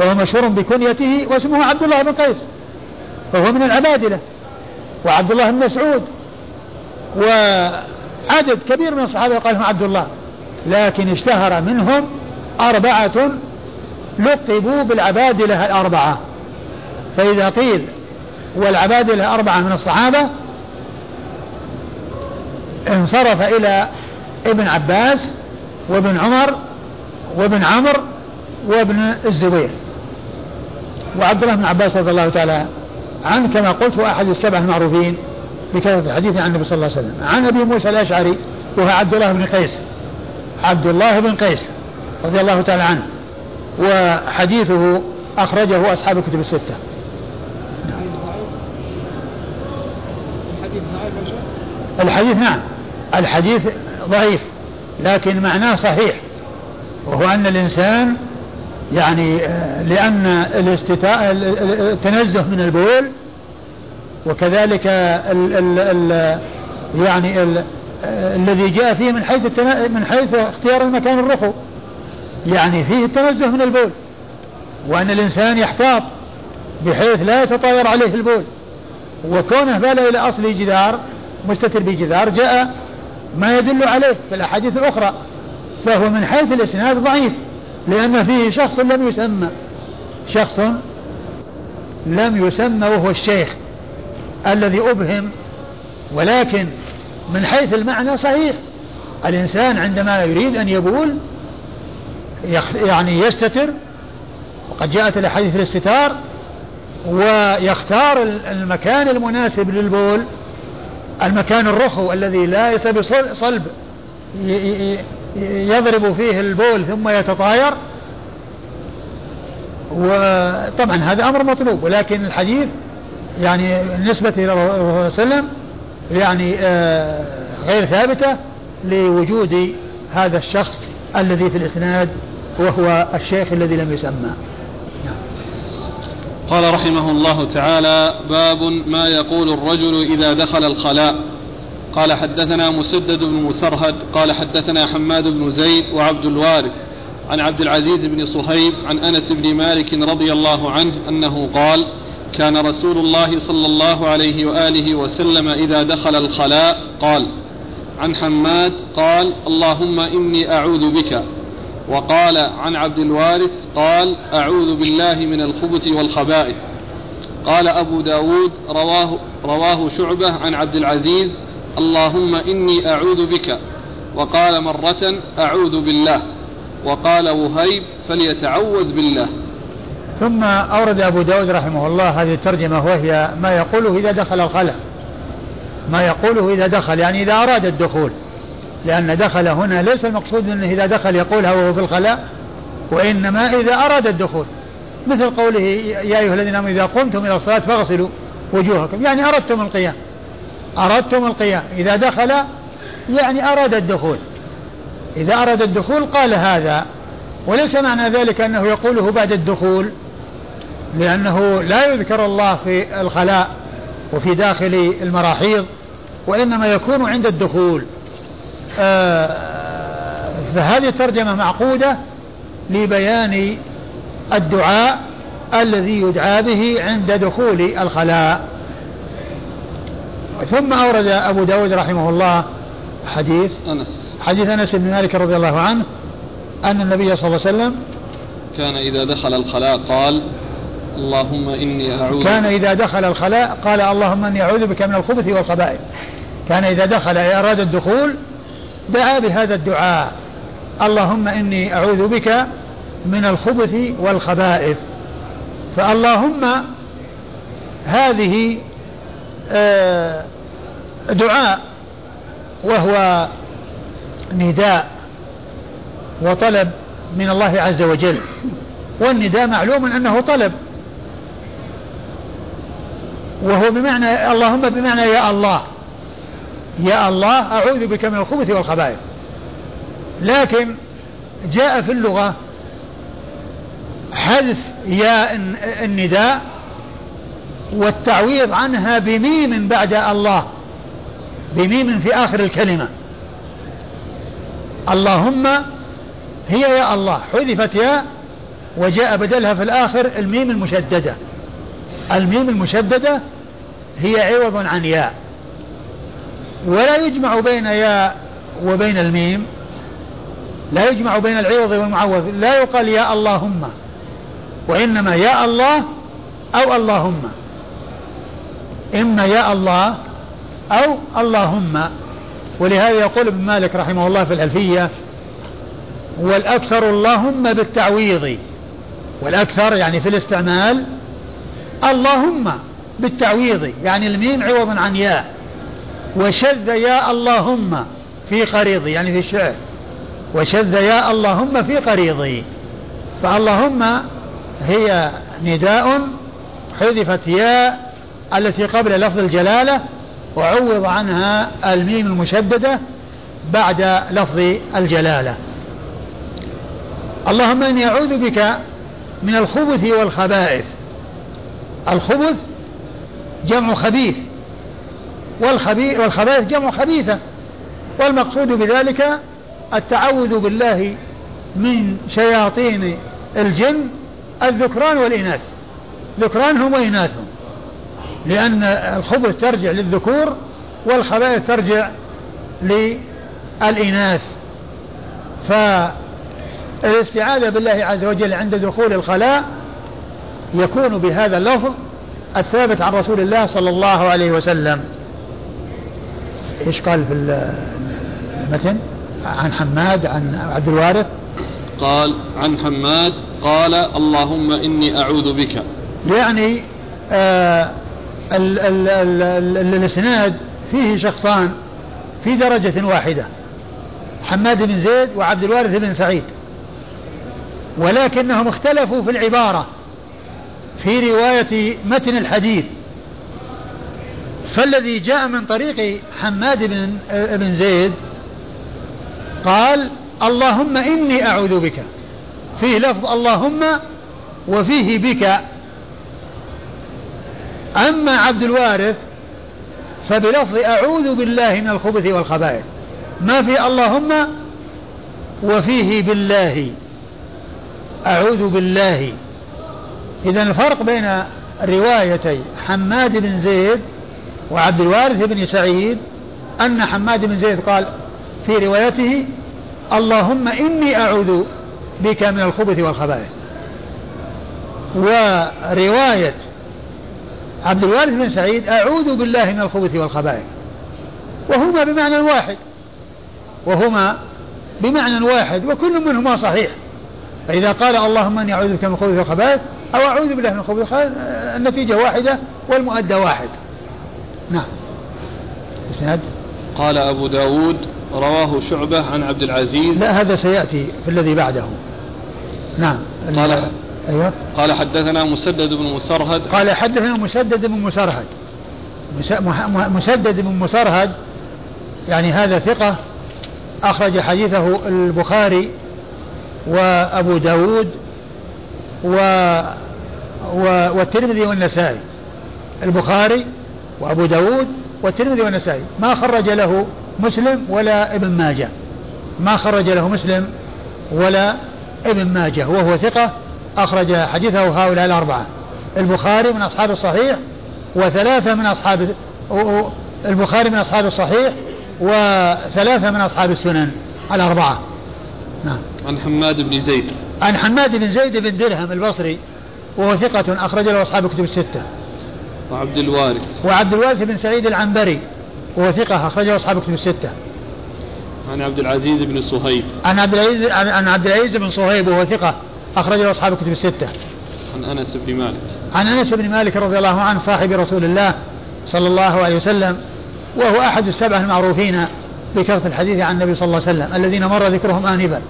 B: وهو مشهور بكنيته واسمه عبد الله بن قيس. فهو من العبادلة. وعبد الله بن مسعود. وعدد كبير من الصحابة يقال لهم عبد الله. لكن اشتهر منهم أربعة لقبوا بالعبادلة الأربعة. فإذا قيل والعبادلة أربعة من الصحابة انصرف إلى ابن عباس وابن عمر وابن عمرو وابن الزبير. وعبد الله بن عباس رضي الله تعالى عنه كما قلت هو أحد السبع المعروفين بكثرة الحديث عن النبي صلى الله عليه وسلم. عن أبي موسى الأشعري وهو عبد الله بن قيس. عبد الله بن قيس رضي الله تعالى عنه. وحديثه أخرجه أصحاب الكتب الستة. الحديث نعم. الحديث ضعيف. لكن معناه صحيح وهو أن الإنسان يعني آه، لأن الاستتاء التنزه من البول وكذلك ال ال ال يعني ال آه، الذي جاء فيه من حيث من حيث اختيار المكان الرخو يعني فيه التنزه من البول وأن الإنسان يحتاط بحيث لا يتطاير عليه البول وكونه بال إلى أصل جدار مستتر بجدار جاء ما يدل عليه في الأحاديث الأخرى فهو من حيث الإسناد ضعيف لأن فيه شخص لم يسمى شخص لم يسمى وهو الشيخ الذي أبهم ولكن من حيث المعنى صحيح الإنسان عندما يريد أن يبول يعني يستتر وقد جاءت الأحاديث الاستتار ويختار المكان المناسب للبول المكان الرخو الذي ليس بصلب يضرب فيه البول ثم يتطاير وطبعا هذا أمر مطلوب ولكن الحديث يعني بالنسبة إلى الرسول صلى الله عليه وسلم يعني آه، غير ثابتة لوجود هذا الشخص الذي في الإسناد وهو الشيخ الذي لم يسمى.
A: قال رحمه الله تعالى باب ما يقول الرجل إذا دخل الخلاء. قال حدثنا مسدد بن مسرهد قال حدثنا حماد بن زيد وعبد الوارث عن عبد العزيز بن صهيب عن أنس بن مالك رضي الله عنه أنه قال كان رسول الله صلى الله عليه وآله وسلم إذا دخل الخلاء قال عن حماد قال اللهم إني أعوذ بك. وقال عن عبد الوارث قال أعوذ بالله من الخبث والخبائث. قال أبو داود رواه رواه شعبة عن عبد العزيز اللهم إني أعوذ بك. وقال مرة أعوذ بالله. وقال وهيب فليتعوذ بالله.
B: ثم أورد أبو داود رحمه الله هذه الترجمة وهي ما يقوله إذا دخل الخلاء. ما يقوله إذا دخل يعني إذا أراد الدخول. لأن دخل هنا ليس المقصود أنه إذا دخل يقولها وهو في الخلاء وإنما إذا أراد الدخول. مثل قوله يا أيها الذين آمنوا إذا قمتم إلى الصلاة فاغسلوا وجوهكم. يعني أردتم القيام. أردتم القيام. إذا دخل يعني أراد الدخول. إذا أراد الدخول قال هذا. وليس معنى ذلك أنه يقوله بعد الدخول لأنه لا يذكر الله في الخلاء وفي داخل المراحيض وإنما يكون عند الدخول. فهذه الترجمة معقودة لبيان الدعاء الذي يدعى به عند دخول الخلاء. ثم أورد أبو داود رحمه الله حديث
A: أنس.
B: حديث أنس بن مالك رضي الله عنه أن النبي صلى الله عليه وسلم
A: كان إذا دخل الخلاء قال اللهم إني أعوذ
B: كان إذا دخل الخلاء قال اللهم إني أعوذ بك من الخبث والخبائث. كان إذا دخل أراد الدخول دعا بهذا الدعاء. اللهم إني أعوذ بك من الخبث والخبائث. فاللهم هذه آه، دعاء وهو نداء وطلب من الله عز وجل. والنداء معلوم أنه طلب. وهو بمعنى اللهم بمعنى يا الله. يا الله أعوذ بك من الخبث والخبائث. لكن جاء في اللغة حذف ياء النداء والتعويض عنها بميم بعد الله بميم في آخر الكلمة. اللهم هي يا الله حذفت ياء وجاء بدلها في الآخر الميم المشددة. الميم المشددة هي عوض عن ياء. ولا يجمع بين ياء وبين الميم لا يجمع بين العوض والمعوض لا يقال يا اللهم وإنما يا الله أو اللهم. إما يا الله أو اللهم. ولهذا يقول ابن مالك رحمه الله في الألفية والأكثر اللهم بالتعويض. والأكثر يعني في الاستعمال اللهم بالتعويض يعني الميم عوض عن ياء. وشذ يا اللهم في قريضي يعني في الشعر. وشذ يا اللهم في قريضي. فاللهم هي نداء حذفت ياء التي قبل لفظ الجلالة وعوض عنها الميم المشددة بعد لفظ الجلالة. اللهم إني أعوذ بك من الخبث والخبائث. الخبث جمع خبيث. والخبيث والخبائث جمع خبيثة. والمقصود بذلك التعوذ بالله من شياطين الجن الذكران والإناث. ذكرانهم وإناثهم. لأن الخبث ترجع للذكور والخبائث ترجع للإناث. فالاستعاذة بالله عز وجل عند دخول الخلاء يكون بهذا اللفظ الثابت عن رسول الله صلى الله عليه وسلم. إيش قال في المتن عن حماد عن عبد الوارث.
A: قال عن حماد قال اللهم إني أعوذ بك.
B: يعني آه ال ال ال الإسناد فيه شخصان في درجة واحدة حماد بن زيد وعبد الوارث بن سعيد. ولكنهم اختلفوا في العبارة في رواية متن الحديث. فالذي جاء من طريق حماد بن بن زيد قال اللهم إني أعوذ بك. فيه لفظ اللهم وفيه بك. أما عبد الوارث فبلفظ أعوذ بالله من الخبث والخبائث. ما في اللهم وفيه بالله. أعوذ بالله. إذا الفرق بين روايتي حماد بن زيد وعبد الوارث بن سعيد أن حماد بن زيد قال في روايته اللهم إني أعوذ بك من الخبث والخبائث. ورواية عبد الوارث بن سعيد أعوذ بالله من الخبث والخبائث. وهما بمعنى واحد. وهما بمعنى واحد وكل منهما صحيح. فإذا قال اللهم أني أعوذ بك من الخبث والخبائث أو أعوذ بالله من الخبث والخبائث النتيجة واحدة والمؤدى واحد. نعم.
A: إسناد؟ قال أبو داود رواه شعبة عن عبد العزيز.
B: لا هذا سيأتي في الذي بعده. نعم.
A: قال أيوة. قال حدثنا مسدد بن مسرهد.
B: قال حدثنا مسدد بن مسرهد. مسدد بن مسرهد يعني هذا ثقة أخرج حديثه البخاري وأبو داود و والترمذي والنسائي. البخاري وأبو داود والترمذي والنسائي. ما خرج له مسلم ولا ابن ماجه. ما خرج له مسلم ولا ابن ماجه. وهو ثقة أخرج حديثه هؤلاء الأربعة. البخاري من أصحاب الصحيح وثلاثة من أصحاب البخاري من أصحاب الصحيح وثلاثة من أصحاب السنن الأربعة.
A: نعم. عن حماد بن زيد.
B: عن حماد بن زيد بن درهم البصري وهو ثقة أخرج له أصحاب كتب الستة.
A: وعبد الوارث.
B: وعبد الوارث بن سعيد العنبري وهو ثقة أخرجه أصحاب كتب الستة.
A: عن عبد العزيز بن صهيب.
B: عن عبد العزيز عن عبد العزيز بن صهيب وهو ثقة أخرجه أصحاب كتب الستة.
A: عن أنس بن مالك.
B: عن أنس بن مالك رضي الله عنه صاحب رسول الله صلى الله عليه وسلم وهو أحد السبعة المعروفين بكثرة الحديث عن النبي صلى الله عليه وسلم الذين مر ذكرهم آنفا.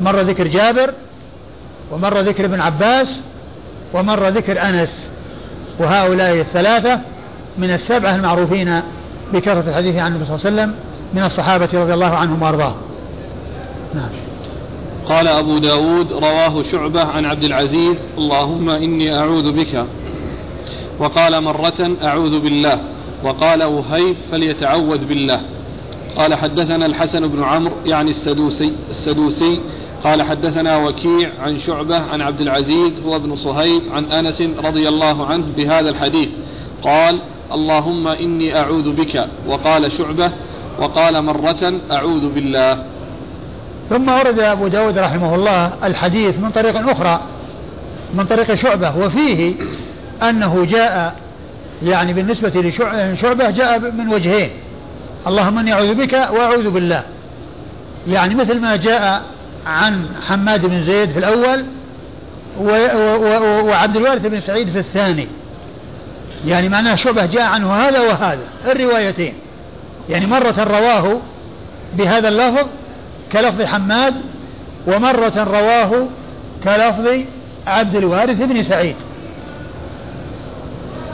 B: مر ذكر جابر ومر ذكر ابن عباس ومر ذكر أنس. وهؤلاء الثلاثة من السبعة المعروفين بكثرة الحديث عن النبي صلى الله عليه وسلم من الصحابة رضي الله عنهم وأرضاهم.
A: نعم. قال أبو داود رواه شعبة عن عبد العزيز اللهم إني أعوذ بك. وقال مرة أعوذ بالله. وقال وهيب فليتعوذ بالله. قال حدثنا الحسن بن عمرو يعني السدوسي السدوسي قال حدثنا وكيع عن شعبة عن عبد العزيز هو ابن صهيب عن أنس رضي الله عنه بهذا الحديث. قال اللهم إني أعوذ بك. وقال شعبة وقال مرة أعوذ بالله.
B: ثم ورد أبو داود رحمه الله الحديث من طريق أخرى من طريق شعبة وفيه أنه جاء يعني بالنسبة لشعبة جاء من وجهين اللهم إني أعوذ بك وأعوذ بالله. يعني مثل ما جاء عن حماد بن زيد في الأول وعبد الوارث بن سعيد في الثاني. يعني معناه شعبة جاء عنه هذا وهذا الروايتين. يعني مرة رواه بهذا اللفظ كلفظ حماد ومرة رواه كلفظ عبد الوارث بن سعيد.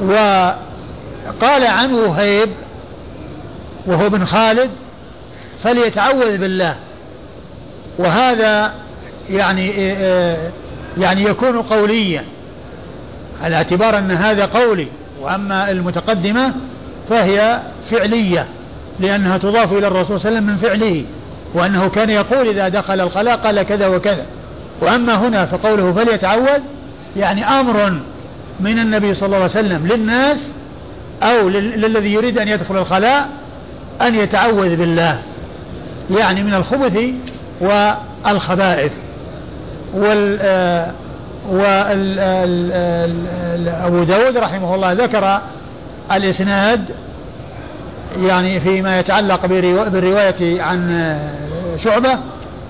B: وقال عنه وهيب وهو ابن خالد فليتعوذ بالله. وهذا يعني يعني يكون قوليا. على اعتبار أن هذا قولي وأما المتقدمة فهي فعلية لأنها تضاف إلى الرسول صلى الله عليه وسلم من فعله وأنه كان يقول إذا دخل الخلاء قال كذا وكذا. وأما هنا فقوله فليتعوذ يعني أمر من النبي صلى الله عليه وسلم للناس أو للذي يريد أن يدخل الخلاء أن يتعوذ بالله. يعني من الخبث والخبائث وال آه، وال أبو داود رحمه الله ذكر الإسناد يعني فيما يتعلق بالرواية عن شعبة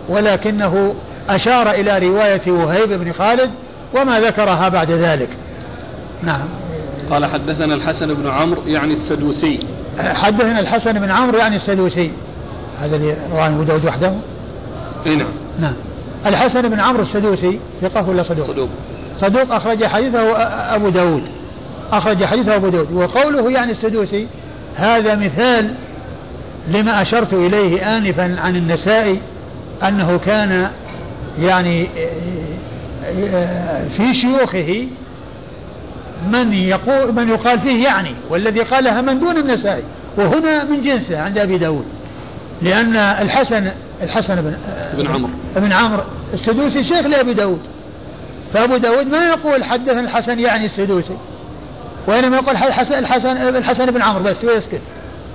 B: ولكنه أشار إلى رواية وهيب بن خالد وما ذكرها بعد ذلك. نعم.
A: قال حدثنا الحسن بن عمرو يعني السدوسي.
B: حدثنا الحسن بن عمرو يعني السدوسي. هذا اللي رواه أبو داود وحده.
A: إي نعم.
B: نعم. الحسن بن عمرو السدوسي ثقة ولا صدوق؟
A: صدوق.
B: صدوق أخرج حديثه أبو داود. أخرج حديثه أبو داود. وقوله يعني السدوسي هذا مثال لما أشرت إليه آنفا عن النسائي أنه كان يعني في شيوخه من يقول من يقال فيه يعني والذي قالها من دون النسائي وهنا من جنسه عند أبي داود. لأن الحسن الحسن بن
A: بن عمرو.
B: بن عمرو السدوسي شيخ لأبي داود. فأبو داود ما يقول حدثنا الحسن يعني السدوسي وإنما يقول الحسن الحسن الحسن بن عمرو بس ويسكت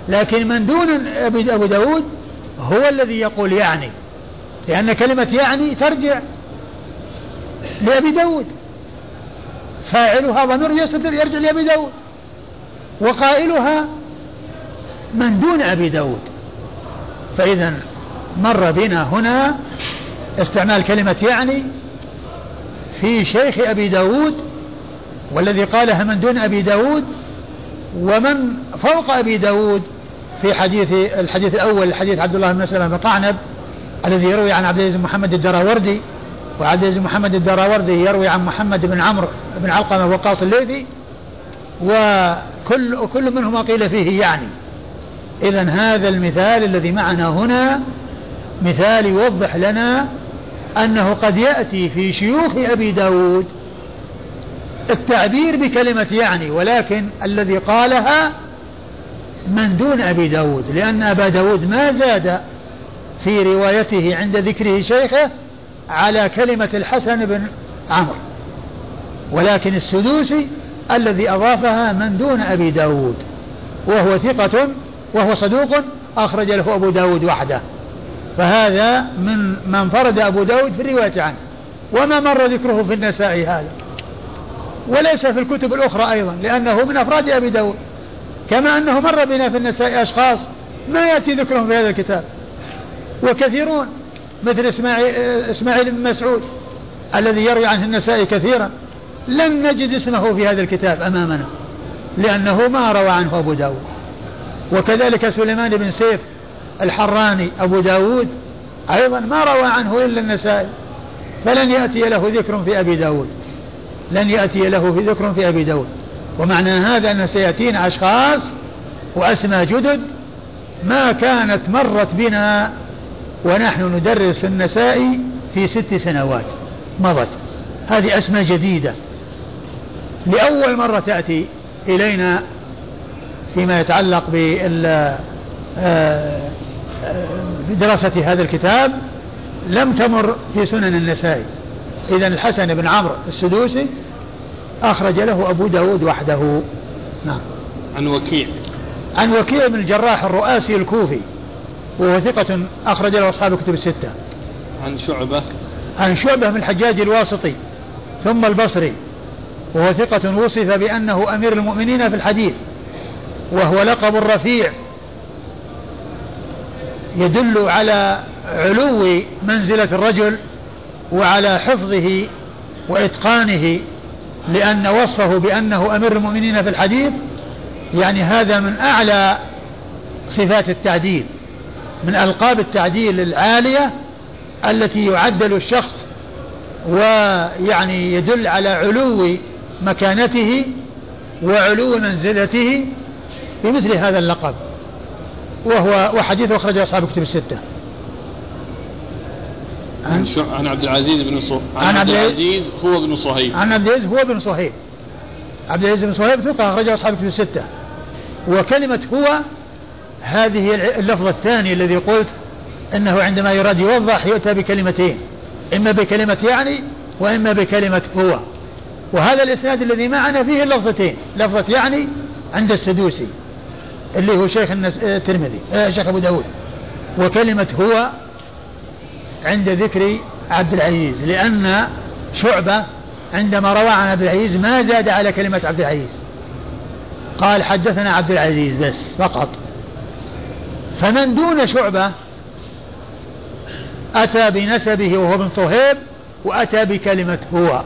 B: لكن من دون أبو داود هو الذي يقول يعني. لأن كلمة يعني ترجع لأبي داود. فاعلها ضمير يرجع لأبي داود. وقائلها من دون أبي داود. فإذا مر بنا هنا استعمال كلمة يعني في شيخ أبي داود والذي قالها من دون أبي داود ومن فوق أبي داود في حديث الحديث الأول حديث عبد الله بن سلمة قعنب الذي يروي عن عبد العزيز محمد الدراوردي وعبد العزيز محمد الدراوردي يروي عن محمد بن عمرو بن علقمة وقاص الليثي وكل كل منهما قيل فيه يعني. إذا هذا المثال الذي معنا هنا مثال يوضح لنا أنه قد يأتي في شيوخ أبي داود التعبير بكلمة يعني ولكن الذي قالها من دون أبي داود لأن أبا داود ما زاد في روايته عند ذكره شيخه على كلمة الحسن بن عمرو. ولكن السدوسي الذي أضافها من دون أبي داود وهو ثقة وهو صدوق أخرج له أبو داود وحده. فهذا من من فرد أبو داود في الرواية عنه. وما مر ذكره في النساء هذا. وليس في الكتب الأخرى أيضا لأنه من أفراد أبي داود. كما أنه مر بنا في النساء أشخاص ما يأتي ذكرهم في هذا الكتاب. وكثيرون مثل إسماعيل, إسماعيل بن مسعود الذي يروي عنه النسائي كثيرا. لن نجد اسمه في هذا الكتاب أمامنا لأنه ما روى عنه أبو داود. وكذلك سليمان بن سيف الحراني أبو داود أيضا ما روى عنه إلا النسائي فلن يأتي له ذكر في أبي داود لن يأتي له في ذكر في أبي داود. ومعنى هذا أن سيأتينا أشخاص وأسماء جدد ما كانت مرت بنا ونحن ندرس النسائي في ست سنوات مضت. هذه أسماء جديدة. لأول مرة تأتي إلينا فيما يتعلق بدراسة آه، آه، هذا الكتاب لم تمر في سنن النسائي. إذا الحسن بن عمرو السدوسي أخرج له أبو داود وحده. نعم.
A: عن وكيع.
B: عن وكيع بن الجراح الرؤاسي الكوفي وهو ثقة أخرج له أصحاب الكتب الستة.
A: عن شعبة.
B: عن شعبة بن الحجاج الواسطي ثم البصري وهو ثقة وصف بأنه أمير المؤمنين في الحديث. وهو لقب رفيع يدل على علو منزلة الرجل وعلى حفظه وإتقانه لأن وصفه بأنه أمير المؤمنين في الحديث يعني هذا من أعلى صفات التعديل من ألقاب التعديل العالية التي يعدل الشخص ويعني يدل على علو مكانته وعلو منزلته بمثل هذا اللقب وهو وحديث أخرجه أصحاب الكتب الستة.
A: عن, عن عبد العزيز بن صهيب عن عبد العزيز هو بن صهيب.
B: عن عبد العزيز هو بن صهيب. عبد العزيز بن صهيب ثقة أخرجه أصحاب الكتب الستة. وكلمة هو هذه اللفظ الثاني الذي قلت أنه عندما يراد يوضح يؤتى بكلمتين إما بكلمة يعني وإما بكلمة هو. وهذا الإسناد الذي معنا فيه اللفظتين لفظة يعني عند السدوسي. اللي هو شيخ الترمذي آه شيخ أبو داود. وكلمة هو عند ذكر عبد العزيز لأن شعبة عندما روى عن عبد العزيز ما زاد على كلمة عبد العزيز. قال حدثنا عبد العزيز بس فقط. فمن دون شعبة أتى بنسبه وهو ابن صهيب وأتى بكلمة هو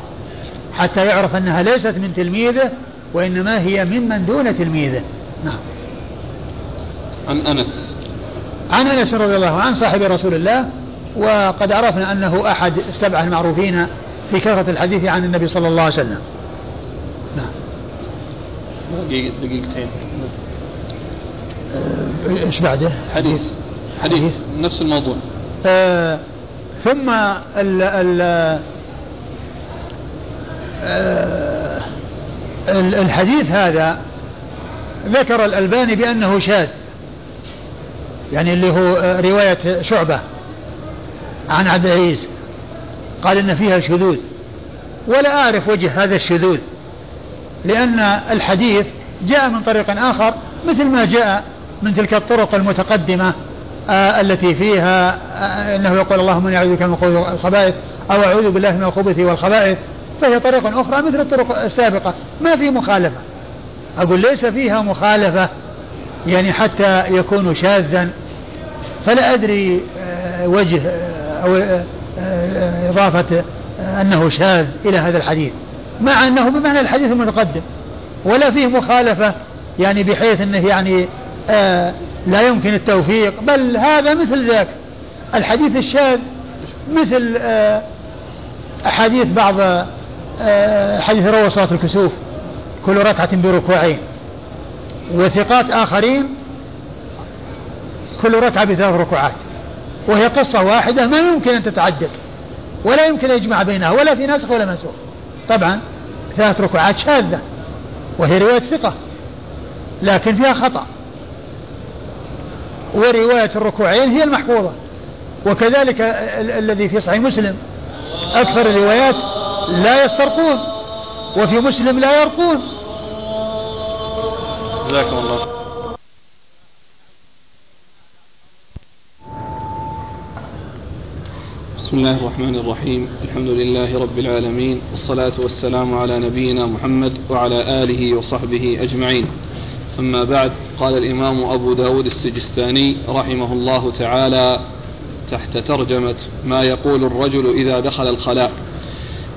B: حتى يعرف أنها ليست من تلميذه وإنما هي ممن دون تلميذه. نعم.
A: عن أنس.
B: عن أنس رضي الله عنه صاحب رسول الله وقد عرفنا أنه أحد السبعة المعروفين في كثرة الحديث عن النبي صلى الله عليه وسلم. نعم.
A: دقيقتين.
B: آه، إيش بعده؟
A: حديث. حديث. نفس الموضوع.
B: آه ثم ال ال آه الحديث هذا ذكر الألباني بأنه شاذ. يعني اللي هو آه، رواية شعبة عن عبد العزيز. قال إن فيها شذوذ. ولا أعرف وجه هذا الشذوذ لأن الحديث جاء من طريق آخر مثل ما جاء من تلك الطرق المتقدمة آه التي فيها آه إنه يقول اللهم إني أعوذ بك من الخبائث أو أعوذ بالله من الخبث والخبائث. فهي طريق أخرى مثل الطرق السابقة. ما في مخالفة. أقول ليس فيها مخالفة يعني حتى يكون شاذا. فلا أدري آه وجه آه، أو آه، إضافة أنه شاذ إلى هذا الحديث. مع أنه بمعنى الحديث المتقدم. ولا فيه مخالفة يعني بحيث أنه يعني لا يمكن التوفيق. بل هذا مثل ذاك. الحديث الشاذ مثل أحاديث بعض حديث روى صلاة الكسوف كل ركعة بركوعين. وثقات آخرين كل ركعة بثلاث ركوعات وهي قصة واحدة ما يمكن أن تتعدد ولا يمكن أن يجمع بينها ولا في ناسخ ولا منسوخ. طبعا ثلاث ركوعات شاذة وهي رواية ثقة لكن فيها خطأ. ورواية الركوعين هي المحفوظة وكذلك الذي في صحيح مسلم أكثر الروايات لا يسترقون وفي مسلم لا يرقون.
A: جزاكم الله. بسم الله الرحمن الرحيم. الحمد لله رب العالمين. والصلاة والسلام على نبينا محمد وعلى آله وصحبه أجمعين. أما بعد قال الإمام أبو داود السجستاني رحمه الله تعالى تحت ترجمة ما يقول الرجل إذا دخل الخلاء؟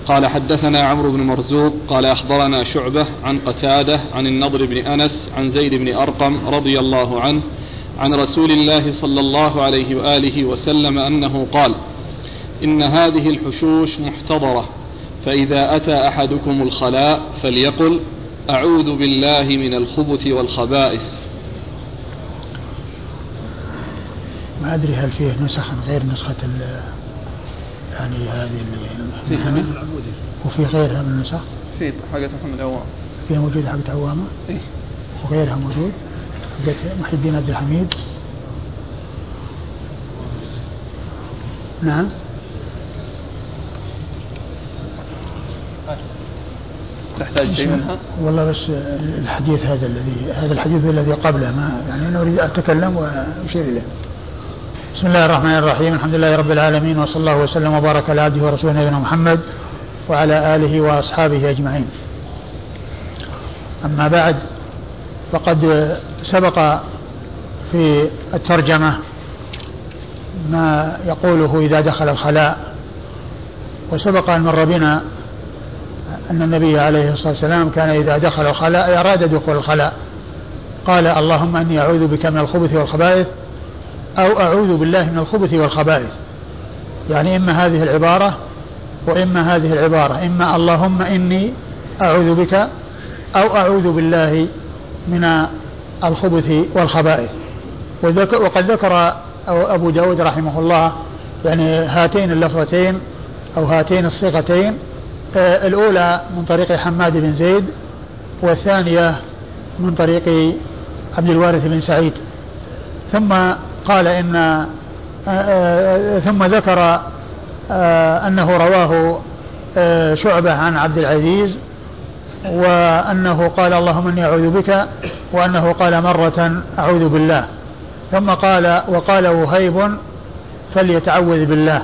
A: قال حدثنا عمرو بن مرزوق قال أخبرنا شعبة عن قتادة عن النضر بن أنس عن زيد بن أرقم رضي الله عنه عن رسول الله صلى الله عليه وآله وسلم أنه قال إن هذه الحشوش محتضرة فإذا أتى أحدكم الخلاء فليقل أعوذ بالله من الخبث والخبائث.
B: ما أدري هل فيه نسخ غير نسخة يعني هذه
A: في حميد
B: وفي غيرها من النسخ؟
A: في حاجة محمد عوام
B: فيها موجودة حاجة عوامة؟
A: إيه
B: وغيرها موجود حاجة محي الدين عبد الحميد نعم
A: تحتاج شيء منها؟
B: والله بس الحديث هذا الذي هذا الحديث الذي قبله ما يعني أنا أريد أتكلم وأشير إليه. بسم الله الرحمن الرحيم الحمد لله رب العالمين وصلى الله وسلم وبارك على عبده ورسوله نبينا محمد وعلى آله وأصحابه أجمعين. أما بعد فقد سبق في الترجمة ما يقوله إذا دخل الخلاء وسبق أن مر بنا أن النبي عليه الصلاة والسلام كان إذا دخل الخلاء أراد دخول الخلاء قال اللهم إني أعوذ بك من الخبث والخبائث أو أعوذ بالله من الخبث والخبائث. يعني إما هذه العبارة وإما هذه العبارة. إما اللهم إني أعوذ بك أو أعوذ بالله من الخبث والخبائث. وقد ذكر أبو داود رحمه الله يعني هاتين اللفظتين أو هاتين الصيغتين. آه، الأولى من طريق حماد بن زيد والثانية من طريق عبد الوارث بن سعيد. ثم قال إن آه، آه، ثم ذكر أنه رواه شعبة عن عبد العزيز وأنه قال اللهم إني أعوذ بك وأنه قال مرة أعوذ بالله. ثم قال وقال وهيب فليتعوذ بالله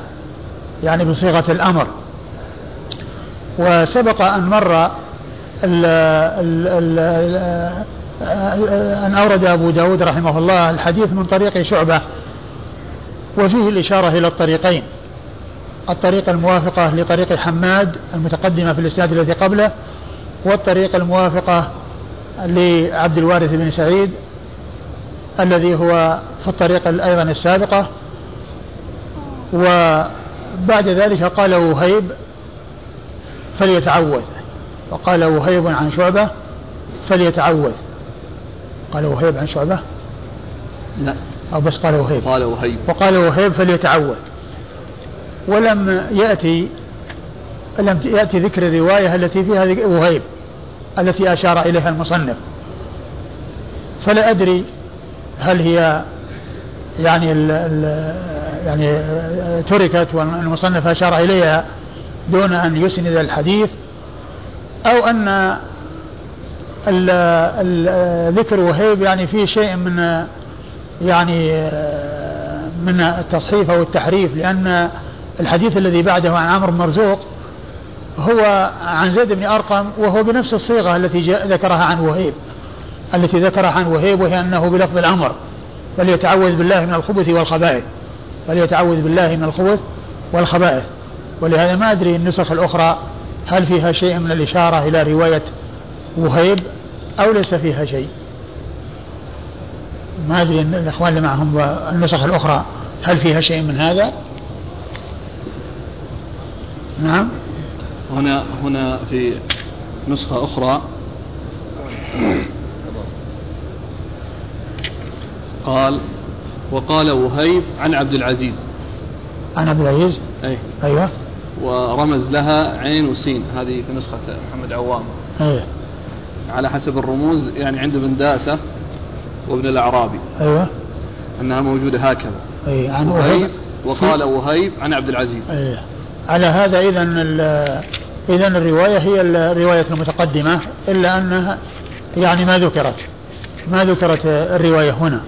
B: يعني بصيغة الأمر. وسبق أن مر ال ال ال أن أورد أبو داود رحمه الله الحديث من طريق شعبة وفيه الإشارة إلى الطريقين. الطريقة الموافقة لطريق حماد المتقدمة في الإسناد الذي قبله والطريقة الموافقة لعبد الوارث بن سعيد الذي هو في الطريقة أيضا السابقة. وبعد ذلك قال وهيب فليتعوذ وقال وهيب عن شعبة فليتعوذ. قال وهيب عن شعبة؟
A: لا.
B: أو بس قال وهيب.
A: قال وهيب.
B: وقال وهيب فليتعوذ ولم يأتي لم يأتي ذكر الرواية التي فيها وهيب التي أشار إليها المصنف. فلا أدري هل هي يعني ال ال يعني تركت والمصنف أشار إليها دون أن يسند الحديث أو أن ذكر وهيب يعني فيه شيء من يعني من التصحيف أو التحريف لأن الحديث الذي بعده عن عمرو مرزوق هو عن زيد بن أرقم وهو بنفس الصيغة التي ذكرها عن وهيب التي ذكرها عن وهيب وهي أنه بلفظ الأمر فليتعوذ بالله من الخبث والخبائث فليتعوذ بالله من الخبث والخبائث. ولهذا ما أدري النسخ الأخرى هل فيها شيء من الإشارة إلى رواية وهيب؟ أو ليس فيها شيء. ما أدري الإخوان اللي معهم النسخ الأخرى هل فيها شيء من هذا؟ نعم.
A: هنا هنا في نسخة أخرى. قال وقال وهيب عن عبد العزيز.
B: عن عبد العزيز؟
A: أي.
B: أيوه.
A: ورمز لها عين وسين هذه في نسخة محمد عوام.
B: أيوه.
A: على حسب الرموز يعني عند ابن داسة وابن الأعرابي.
B: أيوه.
A: أنها موجودة هكذا.
B: أي عن
A: وهيب وقال وهيب عن عبد العزيز.
B: أيوه على هذا إذا إذا الرواية هي الرواية المتقدمة إلا أنها يعني ما ذكرت. ما ذكرت الرواية هنا.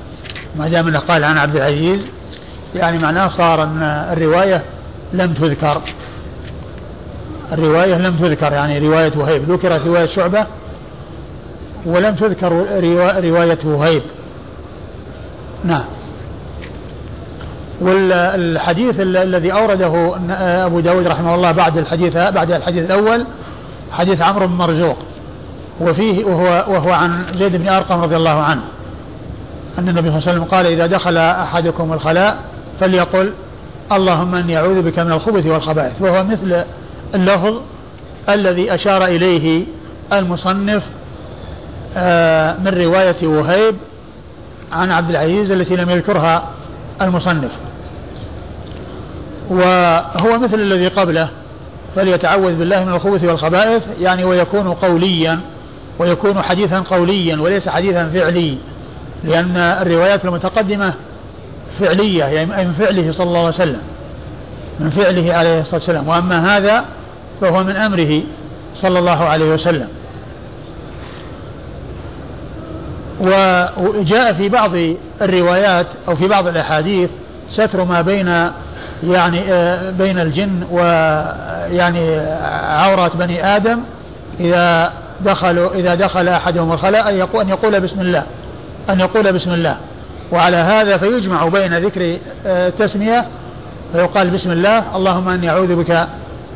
B: ما دام إنه قال عن عبد العزيز يعني معناه صار أن الرواية لم تذكر. الرواية لم تذكر يعني رواية وهيب. ذكرت رواية شعبة ولم تذكر رواية وهيب. نعم. والحديث الذي أورده أبو داود رحمه الله بعد الحديث بعد الحديث الأول حديث عمرو بن مرزوق. وفيه وهو وهو عن زيد بن أرقم رضي الله عنه. أن النبي صلى الله عليه وسلم قال إذا دخل أحدكم الخلاء فليقل اللهم إني أعوذ بك من الخبث والخبائث. وهو مثل اللفظ الذي أشار إليه المصنف من رواية وهيب عن عبد العزيز التي لم يذكرها المصنف. وهو مثل الذي قبله فليتعوذ بالله من الخبث والخبائث يعني ويكون قوليا ويكون حديثا قوليا وليس حديثا فعلي لأن الروايات المتقدمة فعلية يعني من فعله صلى الله عليه وسلم من فعله عليه الصلاة والسلام. وأما هذا فهو من أمره صلى الله عليه وسلم. وجاء في بعض الروايات أو في بعض الأحاديث ستر ما بين يعني آه، بين الجن ويعني عورات بني آدم إذا دخلوا إذا دخل أحدهم الخلاء أن يقول, أن يقول بسم الله أن يقول بسم الله. وعلى هذا فيجمع بين ذكر آه، فيقال بسم الله اللهم أني أعوذ بك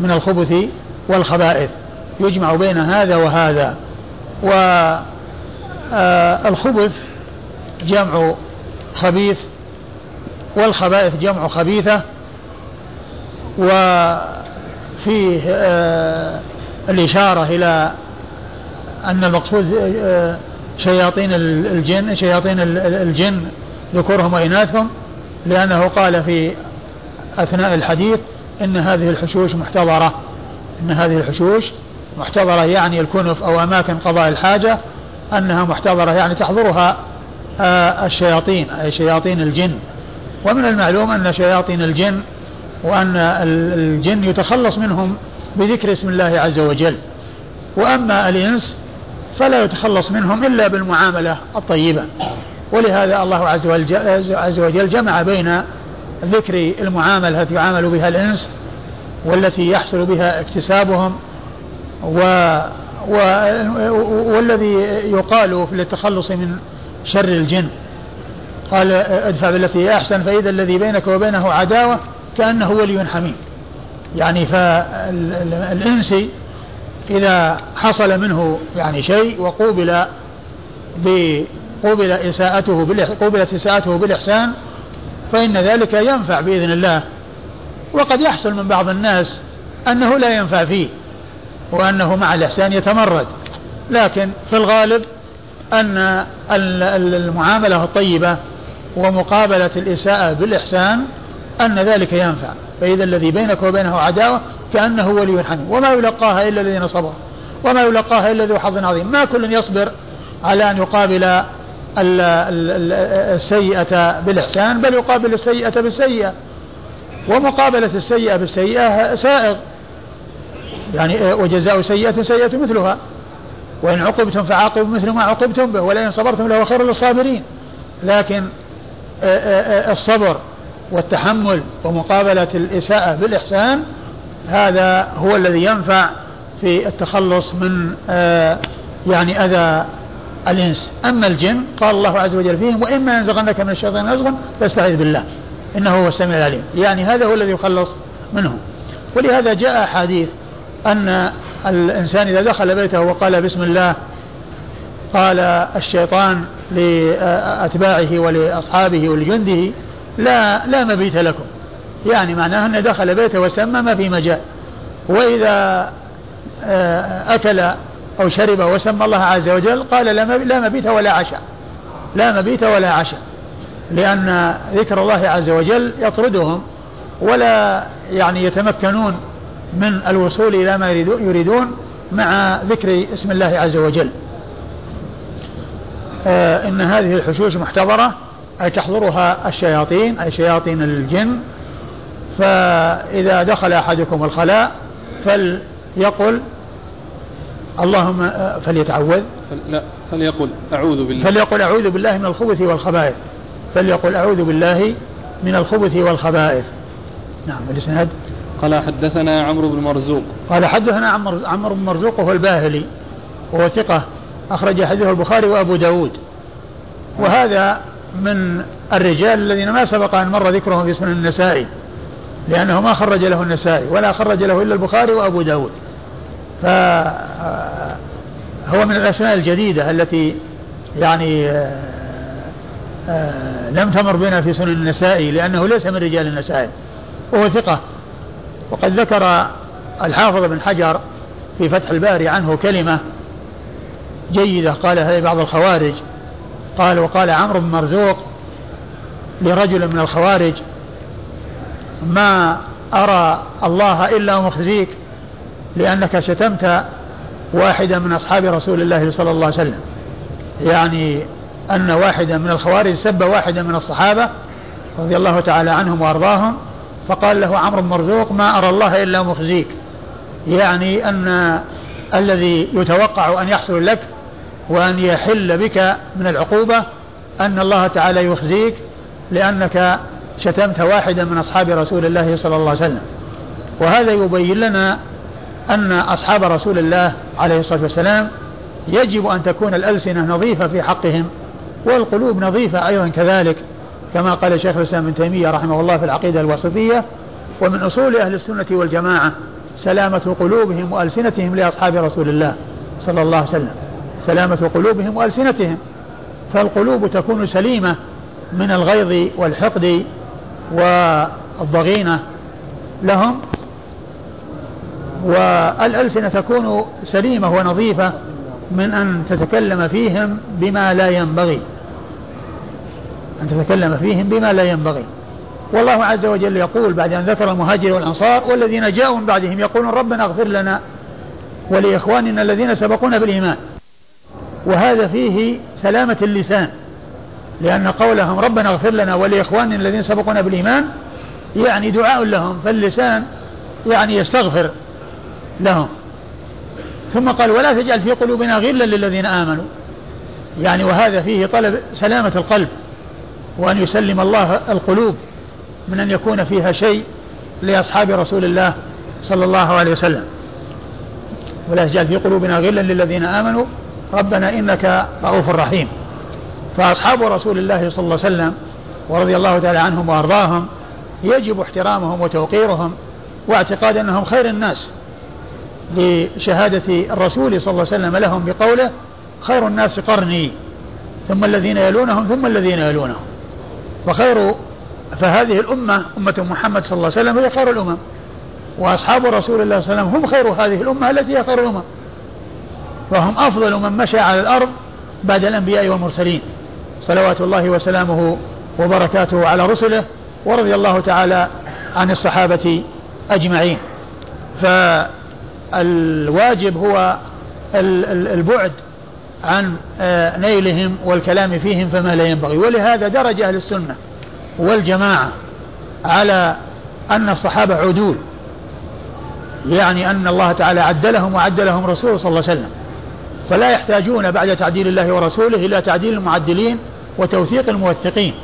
B: من الخبث والخبائث. يجمع بين هذا وهذا. والخبث آه، جمع خبيث والخبائث جمع خبيثة وفيه آه، الإشارة إلى أن المقصود آه، شياطين الجن شياطين الجن ذكورهم وإناثهم لأنه قال في أثناء الحديث إن هذه الحشوش محتضرة. إن هذه الحشوش محتضرة يعني الكنف أو أماكن قضاء الحاجة أنها محتضرة يعني تحضرها آه، الشياطين أي شياطين الجن. ومن المعلوم أن شياطين الجن وأن الجن يتخلص منهم بذكر اسم الله عز وجل. وأما الإنس فلا يتخلص منهم إلا بالمعاملة الطيبة. ولهذا الله عز وجل جمع بين ذكر المعاملة التي يعامل بها الإنس والتي يحصل بها اكتسابهم و و والذي يقال في التخلص من شر الجن. قال ادفع بالتي هي أحسن فإذا الذي بينك وبينه عداوة كأنه ولي حميم. يعني فالانسي إذا حصل منه يعني شيء وقوبل قوبل إساءته قوبلت إساءته بالإحسان فإن ذلك ينفع بإذن الله. وقد يحصل من بعض الناس أنه لا ينفع فيه. وأنه مع الإحسان يتمرد. لكن في الغالب أن المعاملة الطيبة ومقابلة الإساءة بالإحسان أن ذلك ينفع. فإذا الذي بينك وبينه عداوة كأنه ولي حميم. وما يلقاها إلا الذين صبروا. وما يلقاها إلا ذو حظ عظيم. ما كل يصبر على أن يقابل السيئة بالإحسان بل يقابل السيئة بالسيئة. ومقابلة السيئة بالسيئة سائغ. يعني وجزاء سيئة سيئة مثلها. وإن عقبتم فعاقبوا مثل ما عوقبتم به ولئن صبرتم لهو خير للصابرين. لكن الصبر والتحمل ومقابلة الإساءة بالإحسان هذا هو الذي ينفع في التخلص من يعني أذى الإنس. أما الجن قال الله عز وجل فيهم وإما ينزغنك من الشيطان نزغا فاستعذ بالله. إنه هو السميع العليم. يعني هذا هو الذي يخلص منه. ولهذا جاء أحاديث أن الإنسان إذا دخل بيته وقال بسم الله قال الشيطان لأتباعه ولأصحابه ولجنده لا لا مبيت لكم. يعني معناه أنه دخل بيته وسمى ما في مجال. وإذا آه، أكل أو شرب وسمى الله عز وجل قال لا مبيت ولا عشاء. لا مبيت ولا عشاء. لأن ذكر الله عز وجل يطردهم ولا يعني يتمكنون من الوصول إلى ما يريدون مع ذكر اسم الله عز وجل. آه إن هذه الحشوش محتضرة أي تحضرها الشياطين أي شياطين الجن. فإذا دخل أحدكم الخلاء فليقل اللهم آه، فليتعوذ.
A: لا فليقل أعوذ بالله.
B: فليقل أعوذ بالله من الخبث والخبائث. فليقل أعوذ بالله من الخبث والخبائث. نعم الإسناد.
A: قال حدثنا عمرو بن مرزوق.
B: قال حدثنا عمرو بن مرزوق وهو الباهلي وهو ثقة أخرج حديثه البخاري وأبو داود. وهذا من الرجال الذين ما سبق أن مر ذكرهم في سنن النسائي لأنه ما خرج له النسائي ولا خرج له إلا البخاري وأبو داود. فهو من الأسماء الجديدة التي يعني آه، آه، لم تمر بنا في سنن النسائي لأنه ليس من رجال النسائي. وهو ثقة. وقد ذكر الحافظ بن حجر في فتح الباري عنه كلمة جيدة قالها بعض الخوارج. قال وقال عمرو بن مرزوق لرجل من الخوارج ما أرى الله إلا مخزيك لأنك شتمت واحدا من أصحاب رسول الله صلى الله عليه وسلم. يعني أن واحدا من الخوارج سب واحدا من الصحابة رضي الله تعالى عنهم وأرضاهم. فقال له عمرو مرزوق ما أرى الله إلا مخزيك. يعني أن الذي يتوقع أن يحصل لك وأن يحل بك من العقوبة أن الله تعالى يخزيك لأنك شتمت واحدا من أصحاب رسول الله صلى الله عليه وسلم. وهذا يبين لنا أن أصحاب رسول الله عليه الصلاة والسلام يجب أن تكون الألسنة نظيفة في حقهم والقلوب نظيفة أيضا كذلك. كما قال شيخ الإسلام ابن تيمية رحمه الله في العقيدة الواسطية ومن أصول أهل السنة والجماعة سلامة قلوبهم وألسنتهم لأصحاب رسول الله صلى الله عليه وسلم. سلامة قلوبهم وألسنتهم. فالقلوب تكون سليمة من الغيظ والحقد والضغينة لهم والألسنة تكون سليمة ونظيفة من أن تتكلم فيهم بما لا ينبغي. أن تتكلم فيهم بما لا ينبغي. والله عز وجل يقول بعد أن ذكر المهاجر والأنصار والذين جاءوا من بعدهم يقولون ربنا اغفر لنا ولإخواننا الذين سبقونا بالإيمان وهذا فيه سلامة اللسان لأن قولهم ربنا اغفر لنا ولإخواننا الذين سبقونا بالإيمان يعني دعاء لهم فاللسان يعني يستغفر لهم. ثم قال ولا تجعل في قلوبنا غلا للذين آمنوا. يعني وهذا فيه طلب سلامة القلب. وأن يسلم الله القلوب من أن يكون فيها شيء لأصحاب رسول الله صلى الله عليه وسلم. ولا تجعل في قلوبنا غلا للذين آمنوا. ربنا إنك رؤوف رحيم. فأصحاب رسول الله صلى الله عليه وسلم ورضي الله تعالى عنهم وأرضاهم يجب احترامهم وتوقيرهم واعتقاد أنهم خير الناس. لشهادة الرسول صلى الله عليه وسلم لهم بقوله خير الناس قرني. ثم الذين يلونهم ثم الذين يلونهم. وخير فهذه الأمة أمة محمد صلى الله عليه وسلم هي خير الأمم. وأصحاب رسول الله صلى الله عليه وسلم هم خير هذه الأمة التي هي خير الأمم. وهم أفضل من مشى على الأرض بعد الأنبياء والمرسلين. صلوات الله وسلامه وبركاته على رسله ورضي الله تعالى عن الصحابة أجمعين. فالواجب هو البعد عن آه، نيلهم والكلام فيهم فما لا ينبغي. ولهذا درج أهل السنة والجماعة على أن الصحابة عدول يعني أن الله تعالى عدلهم وعدلهم رسوله صلى الله عليه وسلم. فلا يحتاجون بعد تعديل الله ورسوله إلى تعديل المعدلين وتوثيق الموثقين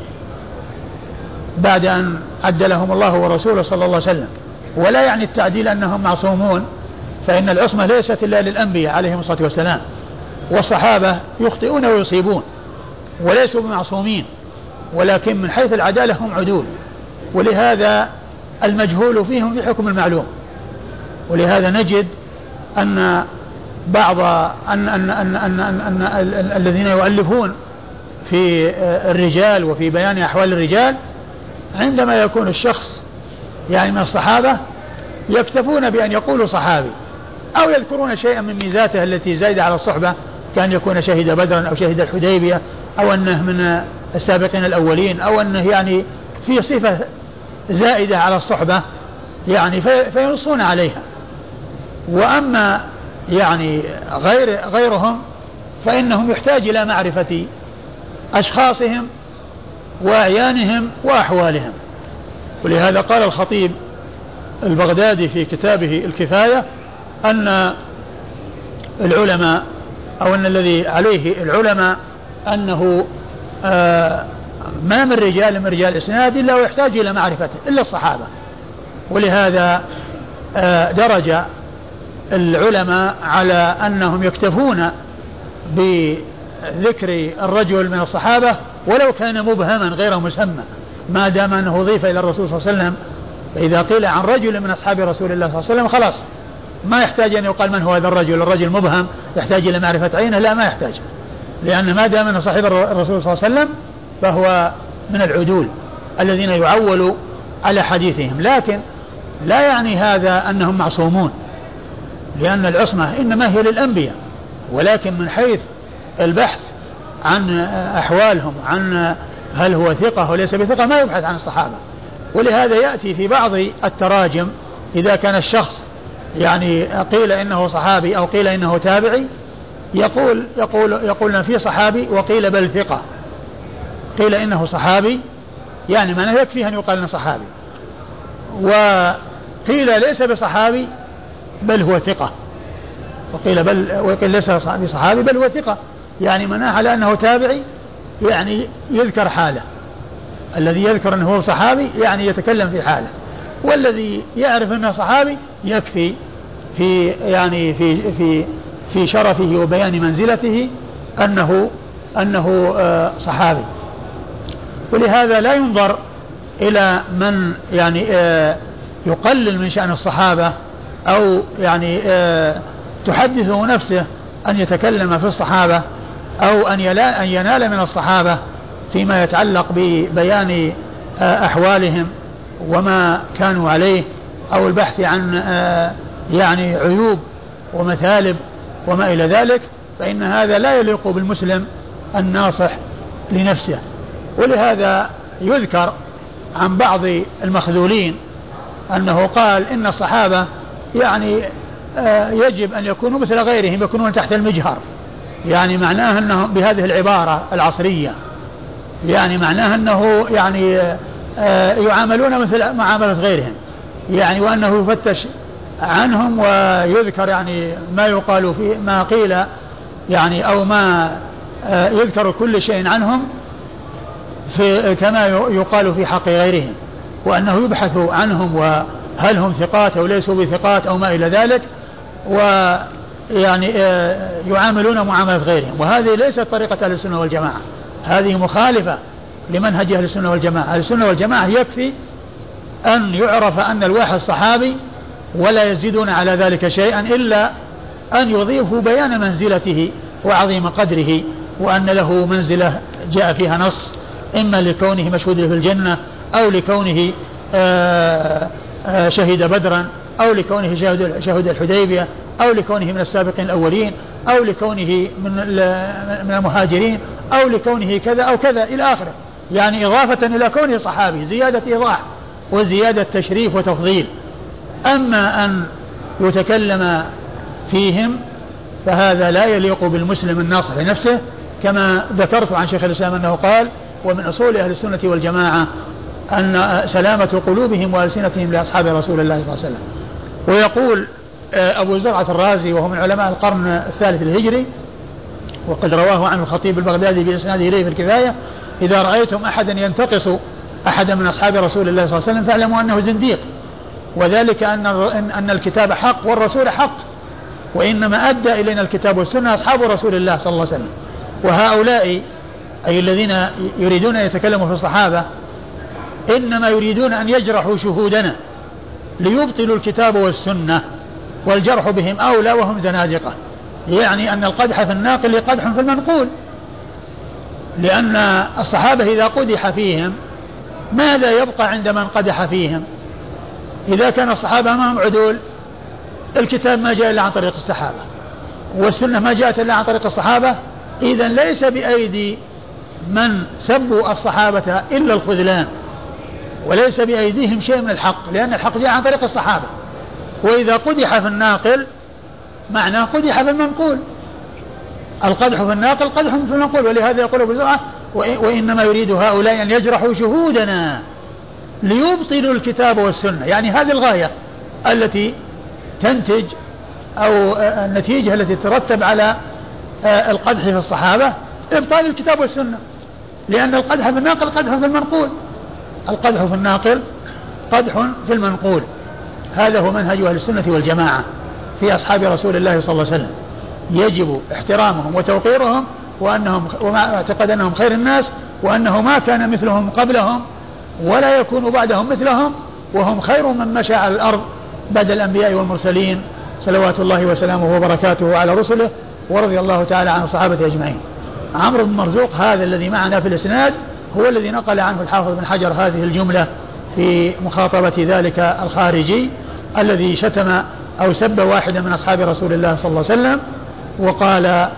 B: بعد أن عدلهم الله ورسوله صلى الله عليه وسلم. ولا يعني التعديل أنهم معصومون فإن العصمة ليست إلا للأنبياء عليهم الصلاة والسلام. والصحابة يخطئون ويصيبون وليسوا بمعصومين ولكن من حيث العدالة هم عدول. ولهذا المجهول فيهم في حكم المعلوم. ولهذا نجد أن بعض أن أن أن أن, أن, أن, أن الذين يؤلفون في الرجال وفي بيان أحوال الرجال عندما يكون الشخص يعني من الصحابة يكتفون بأن يقولوا صحابي أو يذكرون شيئا من ميزاته التي زايدة على الصحبة كأن يكون شهد بدرا أو شهد الحديبية أو أنه من السابقين الأولين أو أنه يعني في صفة زائدة على الصحبة يعني فينصون عليها. وأما يعني غير غيرهم فإنهم يحتاج إلى معرفة أشخاصهم وأعيانهم وأحوالهم. ولهذا قال الخطيب البغدادي في كتابه الكفاية أن العلماء أو أن الذي عليه العلماء أنه آه ما من رجال من رجال الإسناد إلا ويحتاج إلى معرفته إلا الصحابة. ولهذا آه درج العلماء على أنهم يكتفون بذكر الرجل من الصحابة ولو كان مبهما غير مسمى ما دام أنه أضيف إلى الرسول صلى الله عليه وسلم. فإذا قيل عن رجل من أصحاب رسول الله صلى الله عليه وسلم خلاص. ما يحتاج أن يقال من هو هذا الرجل الرجل مبهم يحتاج إلى معرفة عينه لا ما يحتاج. لأن ما دام أنه صاحب الرسول صلى الله عليه وسلم فهو من العدول الذين يعول على حديثهم. لكن لا يعني هذا أنهم معصومون لأن العصمة إنما هي للأنبياء. ولكن من حيث البحث عن أحوالهم عن هل هو ثقة وليس بثقة ما يبحث عن الصحابة. ولهذا يأتي في بعض التراجم إذا كان الشخص يعني قيل إنه صحابي أو قيل إنه تابعي يقول يقول يقولون في صحابي وقيل بل ثقة. قيل إنه صحابي يعني معناه يكفي أن يقال إنه صحابي. وقيل ليس بصحابي بل هو ثقة. وقيل بل وقيل ليس بصحابي بل هو ثقة. يعني مناح على أنه تابعي يعني يذكر حاله. الذي يذكر أنه هو صحابي يعني يتكلم في حاله. والذي يعرف أنه صحابي يكفي في يعني في في في شرفه وبيان منزلته أنه أنه آه، صحابي. ولهذا لا ينظر إلى من يعني آه، يقلل من شأن الصحابة أو يعني آه، تحدثه نفسه أن يتكلم في الصحابة أو أن ينال من الصحابة فيما يتعلق ببيان أحوالهم. وما كانوا عليه أو البحث عن يعني عيوب ومثالب وما إلى ذلك فإن هذا لا يليق بالمسلم الناصح لنفسه. ولهذا يذكر عن بعض المخذولين أنه قال إن الصحابة يعني آه، يجب أن يكونوا مثل غيرهم يكونون تحت المجهر. يعني معناه أنهم بهذه العبارة العصرية. يعني معناه أنه يعني آه، يعاملون مثل معاملة غيرهم. يعني وأنه يفتش عنهم ويذكر يعني ما يقال في ما قيل يعني أو ما آه، يذكر كل شيء عنهم في كما يقال في حق غيرهم. وأنه يبحث عنهم وهل هم ثقات أو ليسوا بثقات أو ما إلى ذلك. ويعني آه، يعاملون معاملة غيرهم. وهذه ليست طريقة أهل السنة والجماعة. هذه مخالفة لمنهج أهل السنة والجماعة. أهل السنة والجماعة يكفي أن يعرف أن الواحد صحابي ولا يزيدون على ذلك شيئا إلا أن يضيفوا بيان منزلته وعظيم قدره وأن له منزلة جاء فيها نص إما لكونه مشهود في الجنة أو لكونه آه، آه، شهد بدرا أو لكونه شهد الحديبية أو لكونه من السابقين الأولين أو لكونه من من المهاجرين أو لكونه كذا أو كذا إلى آخره. يعني إضافة إلى كونه صحابي زيادة إيضاح وزيادة تشريف وتفضيل. أما أن يتكلم فيهم فهذا لا يليق بالمسلم الناصح لنفسه كما ذكرت عن شيخ الإسلام أنه قال ومن أصول أهل السنة والجماعة أن سلامة قلوبهم وألسنتهم لأصحاب رسول الله صلى الله عليه وسلم. ويقول آه، أبو زرعة الرازي وهو من علماء القرن الثالث الهجري وقد رواه عنه الخطيب البغدادي بإسناده إليه في الكفاية إذا رأيتم أحدا ينتقص أحدا من أصحاب رسول الله صلى الله عليه وسلم فاعلموا أنه زنديق. وذلك أن أن الكتاب حق والرسول حق. وإنما أدى إلينا الكتاب والسنة أصحاب رسول الله صلى الله عليه وسلم. وهؤلاء أي الذين يريدون أن يتكلموا في الصحابة إنما يريدون أن يجرحوا شهودنا ليبطلوا الكتاب والسنة والجرح بهم أولى وهم زنادقة. يعني أن القدح في الناقل قدح في المنقول. لأن الصحابة إذا قدح فيهم ماذا يبقى عند من قدح فيهم؟ إذا كان الصحابة معهم عدول الكتاب ما جاء إلا عن طريق الصحابة. والسنة ما جاءت إلا عن طريق الصحابة إذا ليس بأيدي من سبوا الصحابة إلا الخذلان وليس بأيديهم شيء من الحق لأن الحق جاء عن طريق الصحابة. وإذا قدح في الناقل معناه قدح في المنقول. القدح في الناقل قدح في المنقول ولهذا يقول أبو زرعة وإنما يريد هؤلاء أن يجرحوا شهودنا ليبطلوا الكتاب والسنة. يعني هذه الغاية التي تنتج أو النتيجة التي ترتب على آه، القدح في الصحابة إبطال الكتاب والسنة. لأن القدح في الناقل قدح في المنقول. القدح في الناقل قدح في المنقول. هذا هو منهج أهل السنة والجماعة في أصحاب رسول الله صلى الله عليه وسلم. يجب احترامهم وتوقيرهم وأنهم وما أعتقد أنهم خير الناس وأنه ما كان مثلهم قبلهم ولا يكون بعدهم مثلهم وهم خير من مشى على الأرض بعد الأنبياء والمرسلين صلوات الله وسلامه وبركاته على رسله ورضي الله تعالى عن الصحابة أجمعين. عمرو بن مرزوق هذا الذي معنا في الإسناد هو الذي نقل عنه الحافظ بن حجر هذه الجملة في مخاطبة ذلك الخارجي الذي شتم أو سب واحدا من أصحاب رسول الله صلى الله عليه وسلم وقال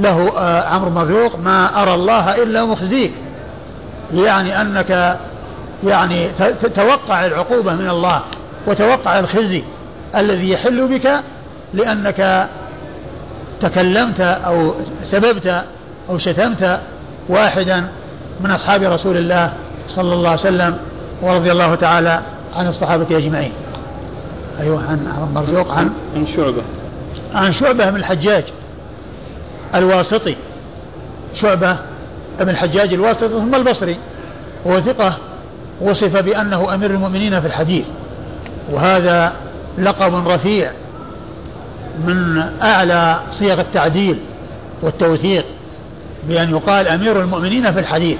B: له آه، عمرو مرزوق ما أرى الله إلا مخزيك. يعني أنك يعني توقع العقوبة من الله وتوقع الخزي الذي يحل بك لأنك تكلمت أو سببت أو شتمت واحدا من أصحاب رسول الله صلى الله عليه وسلم ورضي الله تعالى عن الصحابة أجمعين. أيوة عن مرزوق عن
A: عن شعبة.
B: عن شعبة بن الحجاج. الواسطي شعبة بن الحجاج الواسطي ثم البصري وهو ثقة وصف بأنه أمير المؤمنين في الحديث. وهذا لقب رفيع من أعلى صيغ التعديل والتوثيق بأن يقال أمير المؤمنين في الحديث.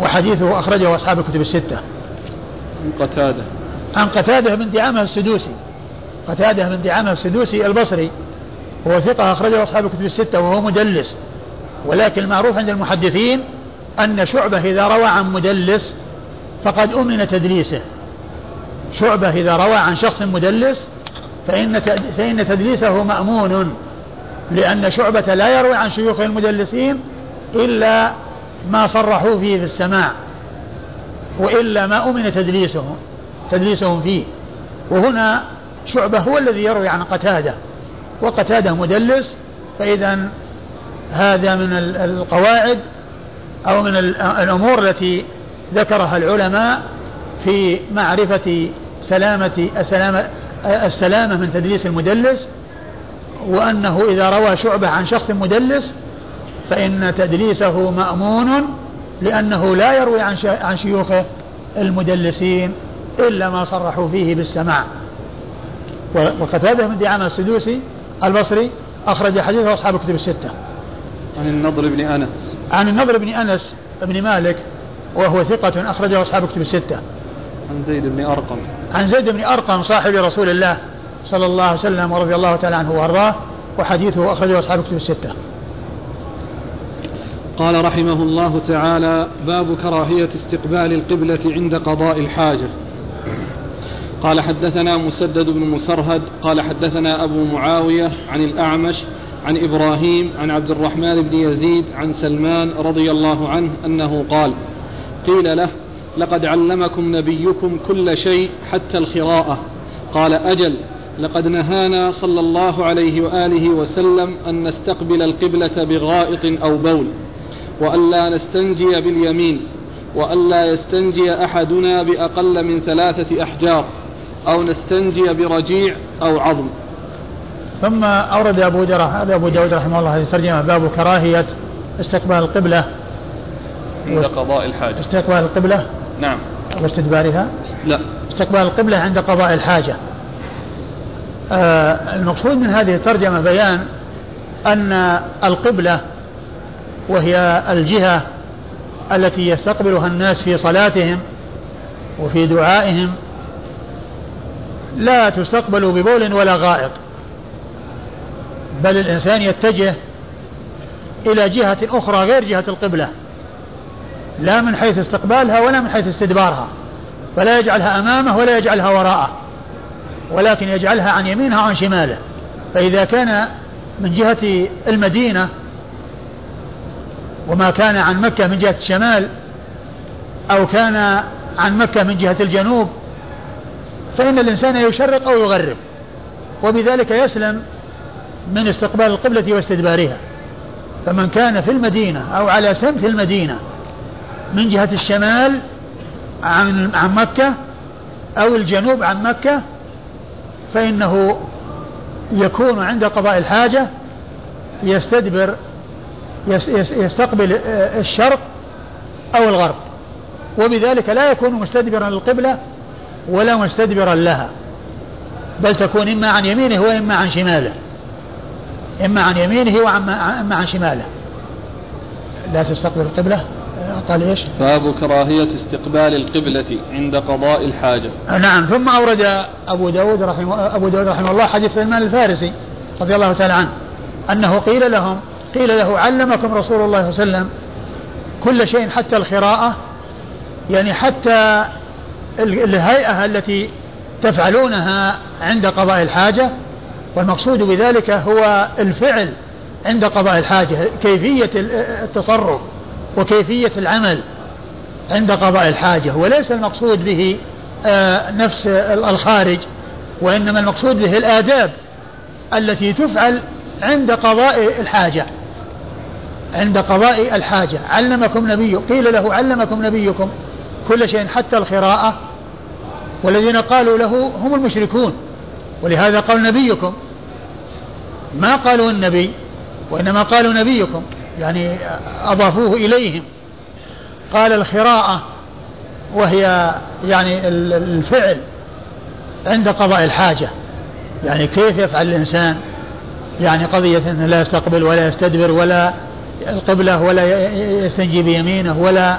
B: وحديثه أخرجه أصحاب الكتب الستة.
A: عن قتادة.
B: عن قتادة بن دعامة السدوسي قتادة بن دعامة السدوسي البصري. هو ثقة أخرجه أصحاب الكتب الستة وهو مدلس. ولكن المعروف عند المحدثين أن شعبة إذا روى عن مدلس فقد أمن تدليسه. شعبة إذا روى عن شخص مدلس فإن فإن تدليسه مأمون لأن شعبة لا يروي عن شيوخ المدلسين إلا ما صرحوا فيه في السماع وإلا ما أمن تدليسهم تدليسهم فيه. وهنا شعبة هو الذي يروي عن قتادة. وقتادة مدلس فإذا هذا من القواعد أو من الأمور التي ذكرها العلماء في معرفة سلامة السلامة, السلامة من تدليس المدلس وأنه إذا روى شعبة عن شخص مدلس فإن تدليسه مأمون لأنه لا يروي عن شيوخه المدلسين إلا ما صرحوا فيه بالسماع. وقتادة من دعامة السدوسي البصري أخرج حديثه أصحاب كتب الستة.
A: عن النضر بن أنس.
B: عن النضر بن أنس بن مالك وهو ثقة أخرجه أصحاب كتب الستة.
A: عن زيد بن أرقم.
B: عن زيد بن أرقم صاحب رسول الله صلى الله عليه وسلم ورضي الله تعالى عنه وأرضاه وحديثه أخرجه أصحاب كتب الستة.
A: قال رحمه الله تعالى باب كراهية استقبال القبلة عند قضاء الحاجة. قال حدثنا مسدد بن مسرهد قال حدثنا أبو معاوية عن الأعمش عن إبراهيم عن عبد الرحمن بن يزيد عن سلمان رضي الله عنه أنه قال قيل له لقد علمكم نبيكم كل شيء حتى الخراءة. قال أجل لقد نهانا صلى الله عليه وآله وسلم أن نستقبل القبلة بغائط أو بول وألا نستنجي باليمين وألا يستنجي أحدنا بأقل من ثلاثة أحجار. أو نستنجي برجيع أو عظم.
B: ثم أورد أبو داود أبو داود رحمه الله هذه الترجمة باب كراهية استقبال القبلة.
A: عند قضاء الحاجة.
B: استقبال القبلة؟
A: نعم.
B: واستدبارها؟
A: لا.
B: استقبال القبلة عند قضاء الحاجة. آه المقصود من هذه الترجمة بيان أن القبلة وهي الجهة التي يستقبلها الناس في صلاتهم وفي دعائهم لا تستقبل ببول ولا غائط. بل الإنسان يتجه إلى جهة أخرى غير جهة القبلة. لا من حيث استقبالها ولا من حيث استدبارها. فلا يجعلها أمامه ولا يجعلها وراءه. ولكن يجعلها عن يمينها وعن شماله. فإذا كان من جهة المدينة وما كان عن مكة من جهة الشمال أو كان عن مكة من جهة الجنوب فإن الإنسان يشرق أو يغرب وبذلك يسلم من استقبال القبلة واستدبارها. فمن كان في المدينة أو على سمت المدينة من جهة الشمال عن عن مكة أو الجنوب عن مكة فإنه يكون عند قضاء الحاجة يستدبر يستقبل الشرق أو الغرب. وبذلك لا يكون مستدبرا للقبلة ولا مستدبرا لها. بل تكون إما عن يمينه وإما عن شماله. إما عن يمينه وإما عن شماله. لا تستقبل القبلة؟ قال إيش؟
A: باب كراهية استقبال القبلة عند قضاء الحاجة.
B: نعم. ثم أورد أبو داود رحمه أبو داود رحمه الله حديث سلمان الفارسي رضي الله تعالى عنه أنه قيل لهم قيل له علمكم رسول الله صلى الله عليه وسلم كل شيء حتى الخراءة يعني حتى الهيئة التي تفعلونها عند قضاء الحاجة والمقصود بذلك هو الفعل عند قضاء الحاجة كيفية التصرف وكيفية العمل عند قضاء الحاجة. وليس المقصود به آه، نفس الخارج وإنما المقصود به الآداب التي تفعل عند قضاء الحاجة. عند قضاء الحاجة. علمكم نبي قيل له علمكم نبيكم. كل شيء حتى الخراءة والذين قالوا له هم المشركون. ولهذا قال نبيكم. ما قالوا النبي وإنما قالوا نبيكم يعني أضافوه إليهم. قال الخراءة وهي يعني الفعل عند قضاء الحاجة. يعني كيف يفعل الإنسان؟ يعني قضية أنه لا يستقبل ولا يستدبر ولا القبلة ولا يستنجي بيمينه ولا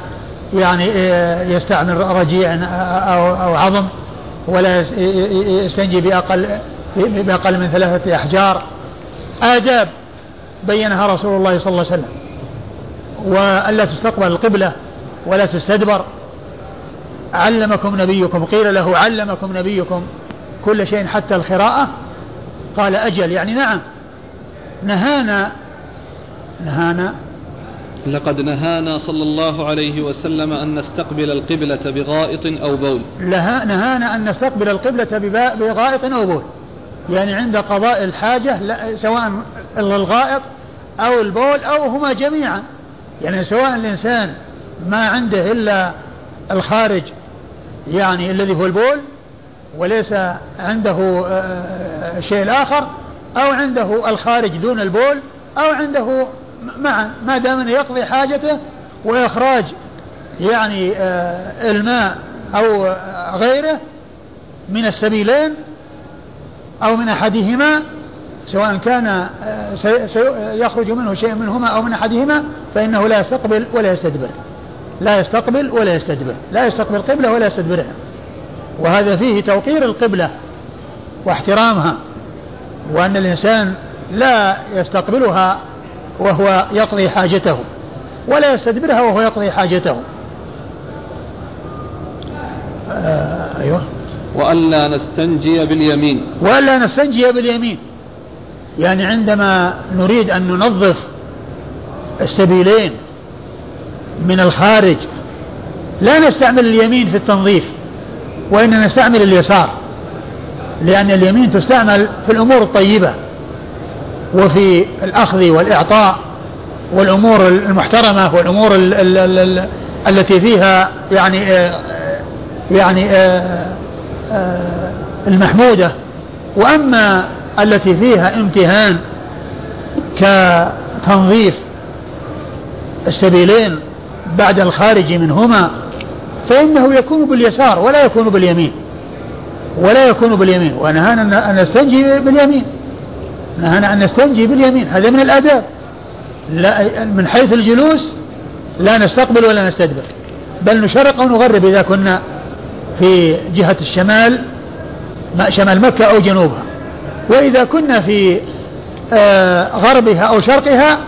B: يعني يستعمل رجيع أو, أو عظم ولا يستنجي بأقل بأقل من ثلاثة أحجار. آداب بينها رسول الله صلى الله عليه وسلم وألا تستقبل القبلة ولا تستدبر. علمكم نبيكم قيل له علمكم نبيكم كل شيء حتى الخراءة قال أجل يعني نعم نهانا نهانا
A: لقد نهانا صلى الله عليه وسلم أن نستقبل القبلة بغائط أو بول.
B: نهانا أن نستقبل القبلة بغائط أو بول. يعني عند قضاء الحاجة سواء الغائط أو البول أو هما جميعا. يعني سواء الإنسان ما عنده إلا الخارج يعني الذي هو البول وليس عنده آه، شيء آخر أو عنده الخارج دون البول أو عنده معا ما دام إنه يقضي حاجته وإخراج يعني آه، الماء أو غيره من السبيلين أو من أحدهما سواء كان آه، يخرج منه شيء منهما أو من أحدهما فإنه لا يستقبل ولا يستدبر. لا يستقبل ولا يستدبر. لا يستقبل قبلة ولا يستدبرها. وهذا فيه توقير القبلة واحترامها وأن الإنسان لا يستقبلها وهو يقضي حاجته ولا يستدبرها وهو يقضي حاجته.
A: آه أيوه. وألا نستنجي باليمين.
B: وألا نستنجي باليمين. يعني عندما نريد أن ننظف السبيلين من الخارج لا نستعمل اليمين في التنظيف وإنما نستعمل اليسار لأن اليمين تستعمل في الأمور الطيبة. وفي الأخذ والإعطاء والأمور المحترمة والأمور ال ال ال التي فيها يعني آه، يعني آه، آه، المحمودة. وأما التي فيها امتهان كتنظيف السبيلين بعد الخارج منهما فإنه يكون باليسار ولا يكون باليمين ولا يكون باليمين. ونهانا أن نستنجي باليمين. نهانا أن نستنجي باليمين هذا من الآداب. لا من حيث الجلوس لا نستقبل ولا نستدبر. بل نشرق أو نغرب إذا كنا في جهة الشمال شمال مكة أو جنوبها. وإذا كنا في آه، غربها أو شرقها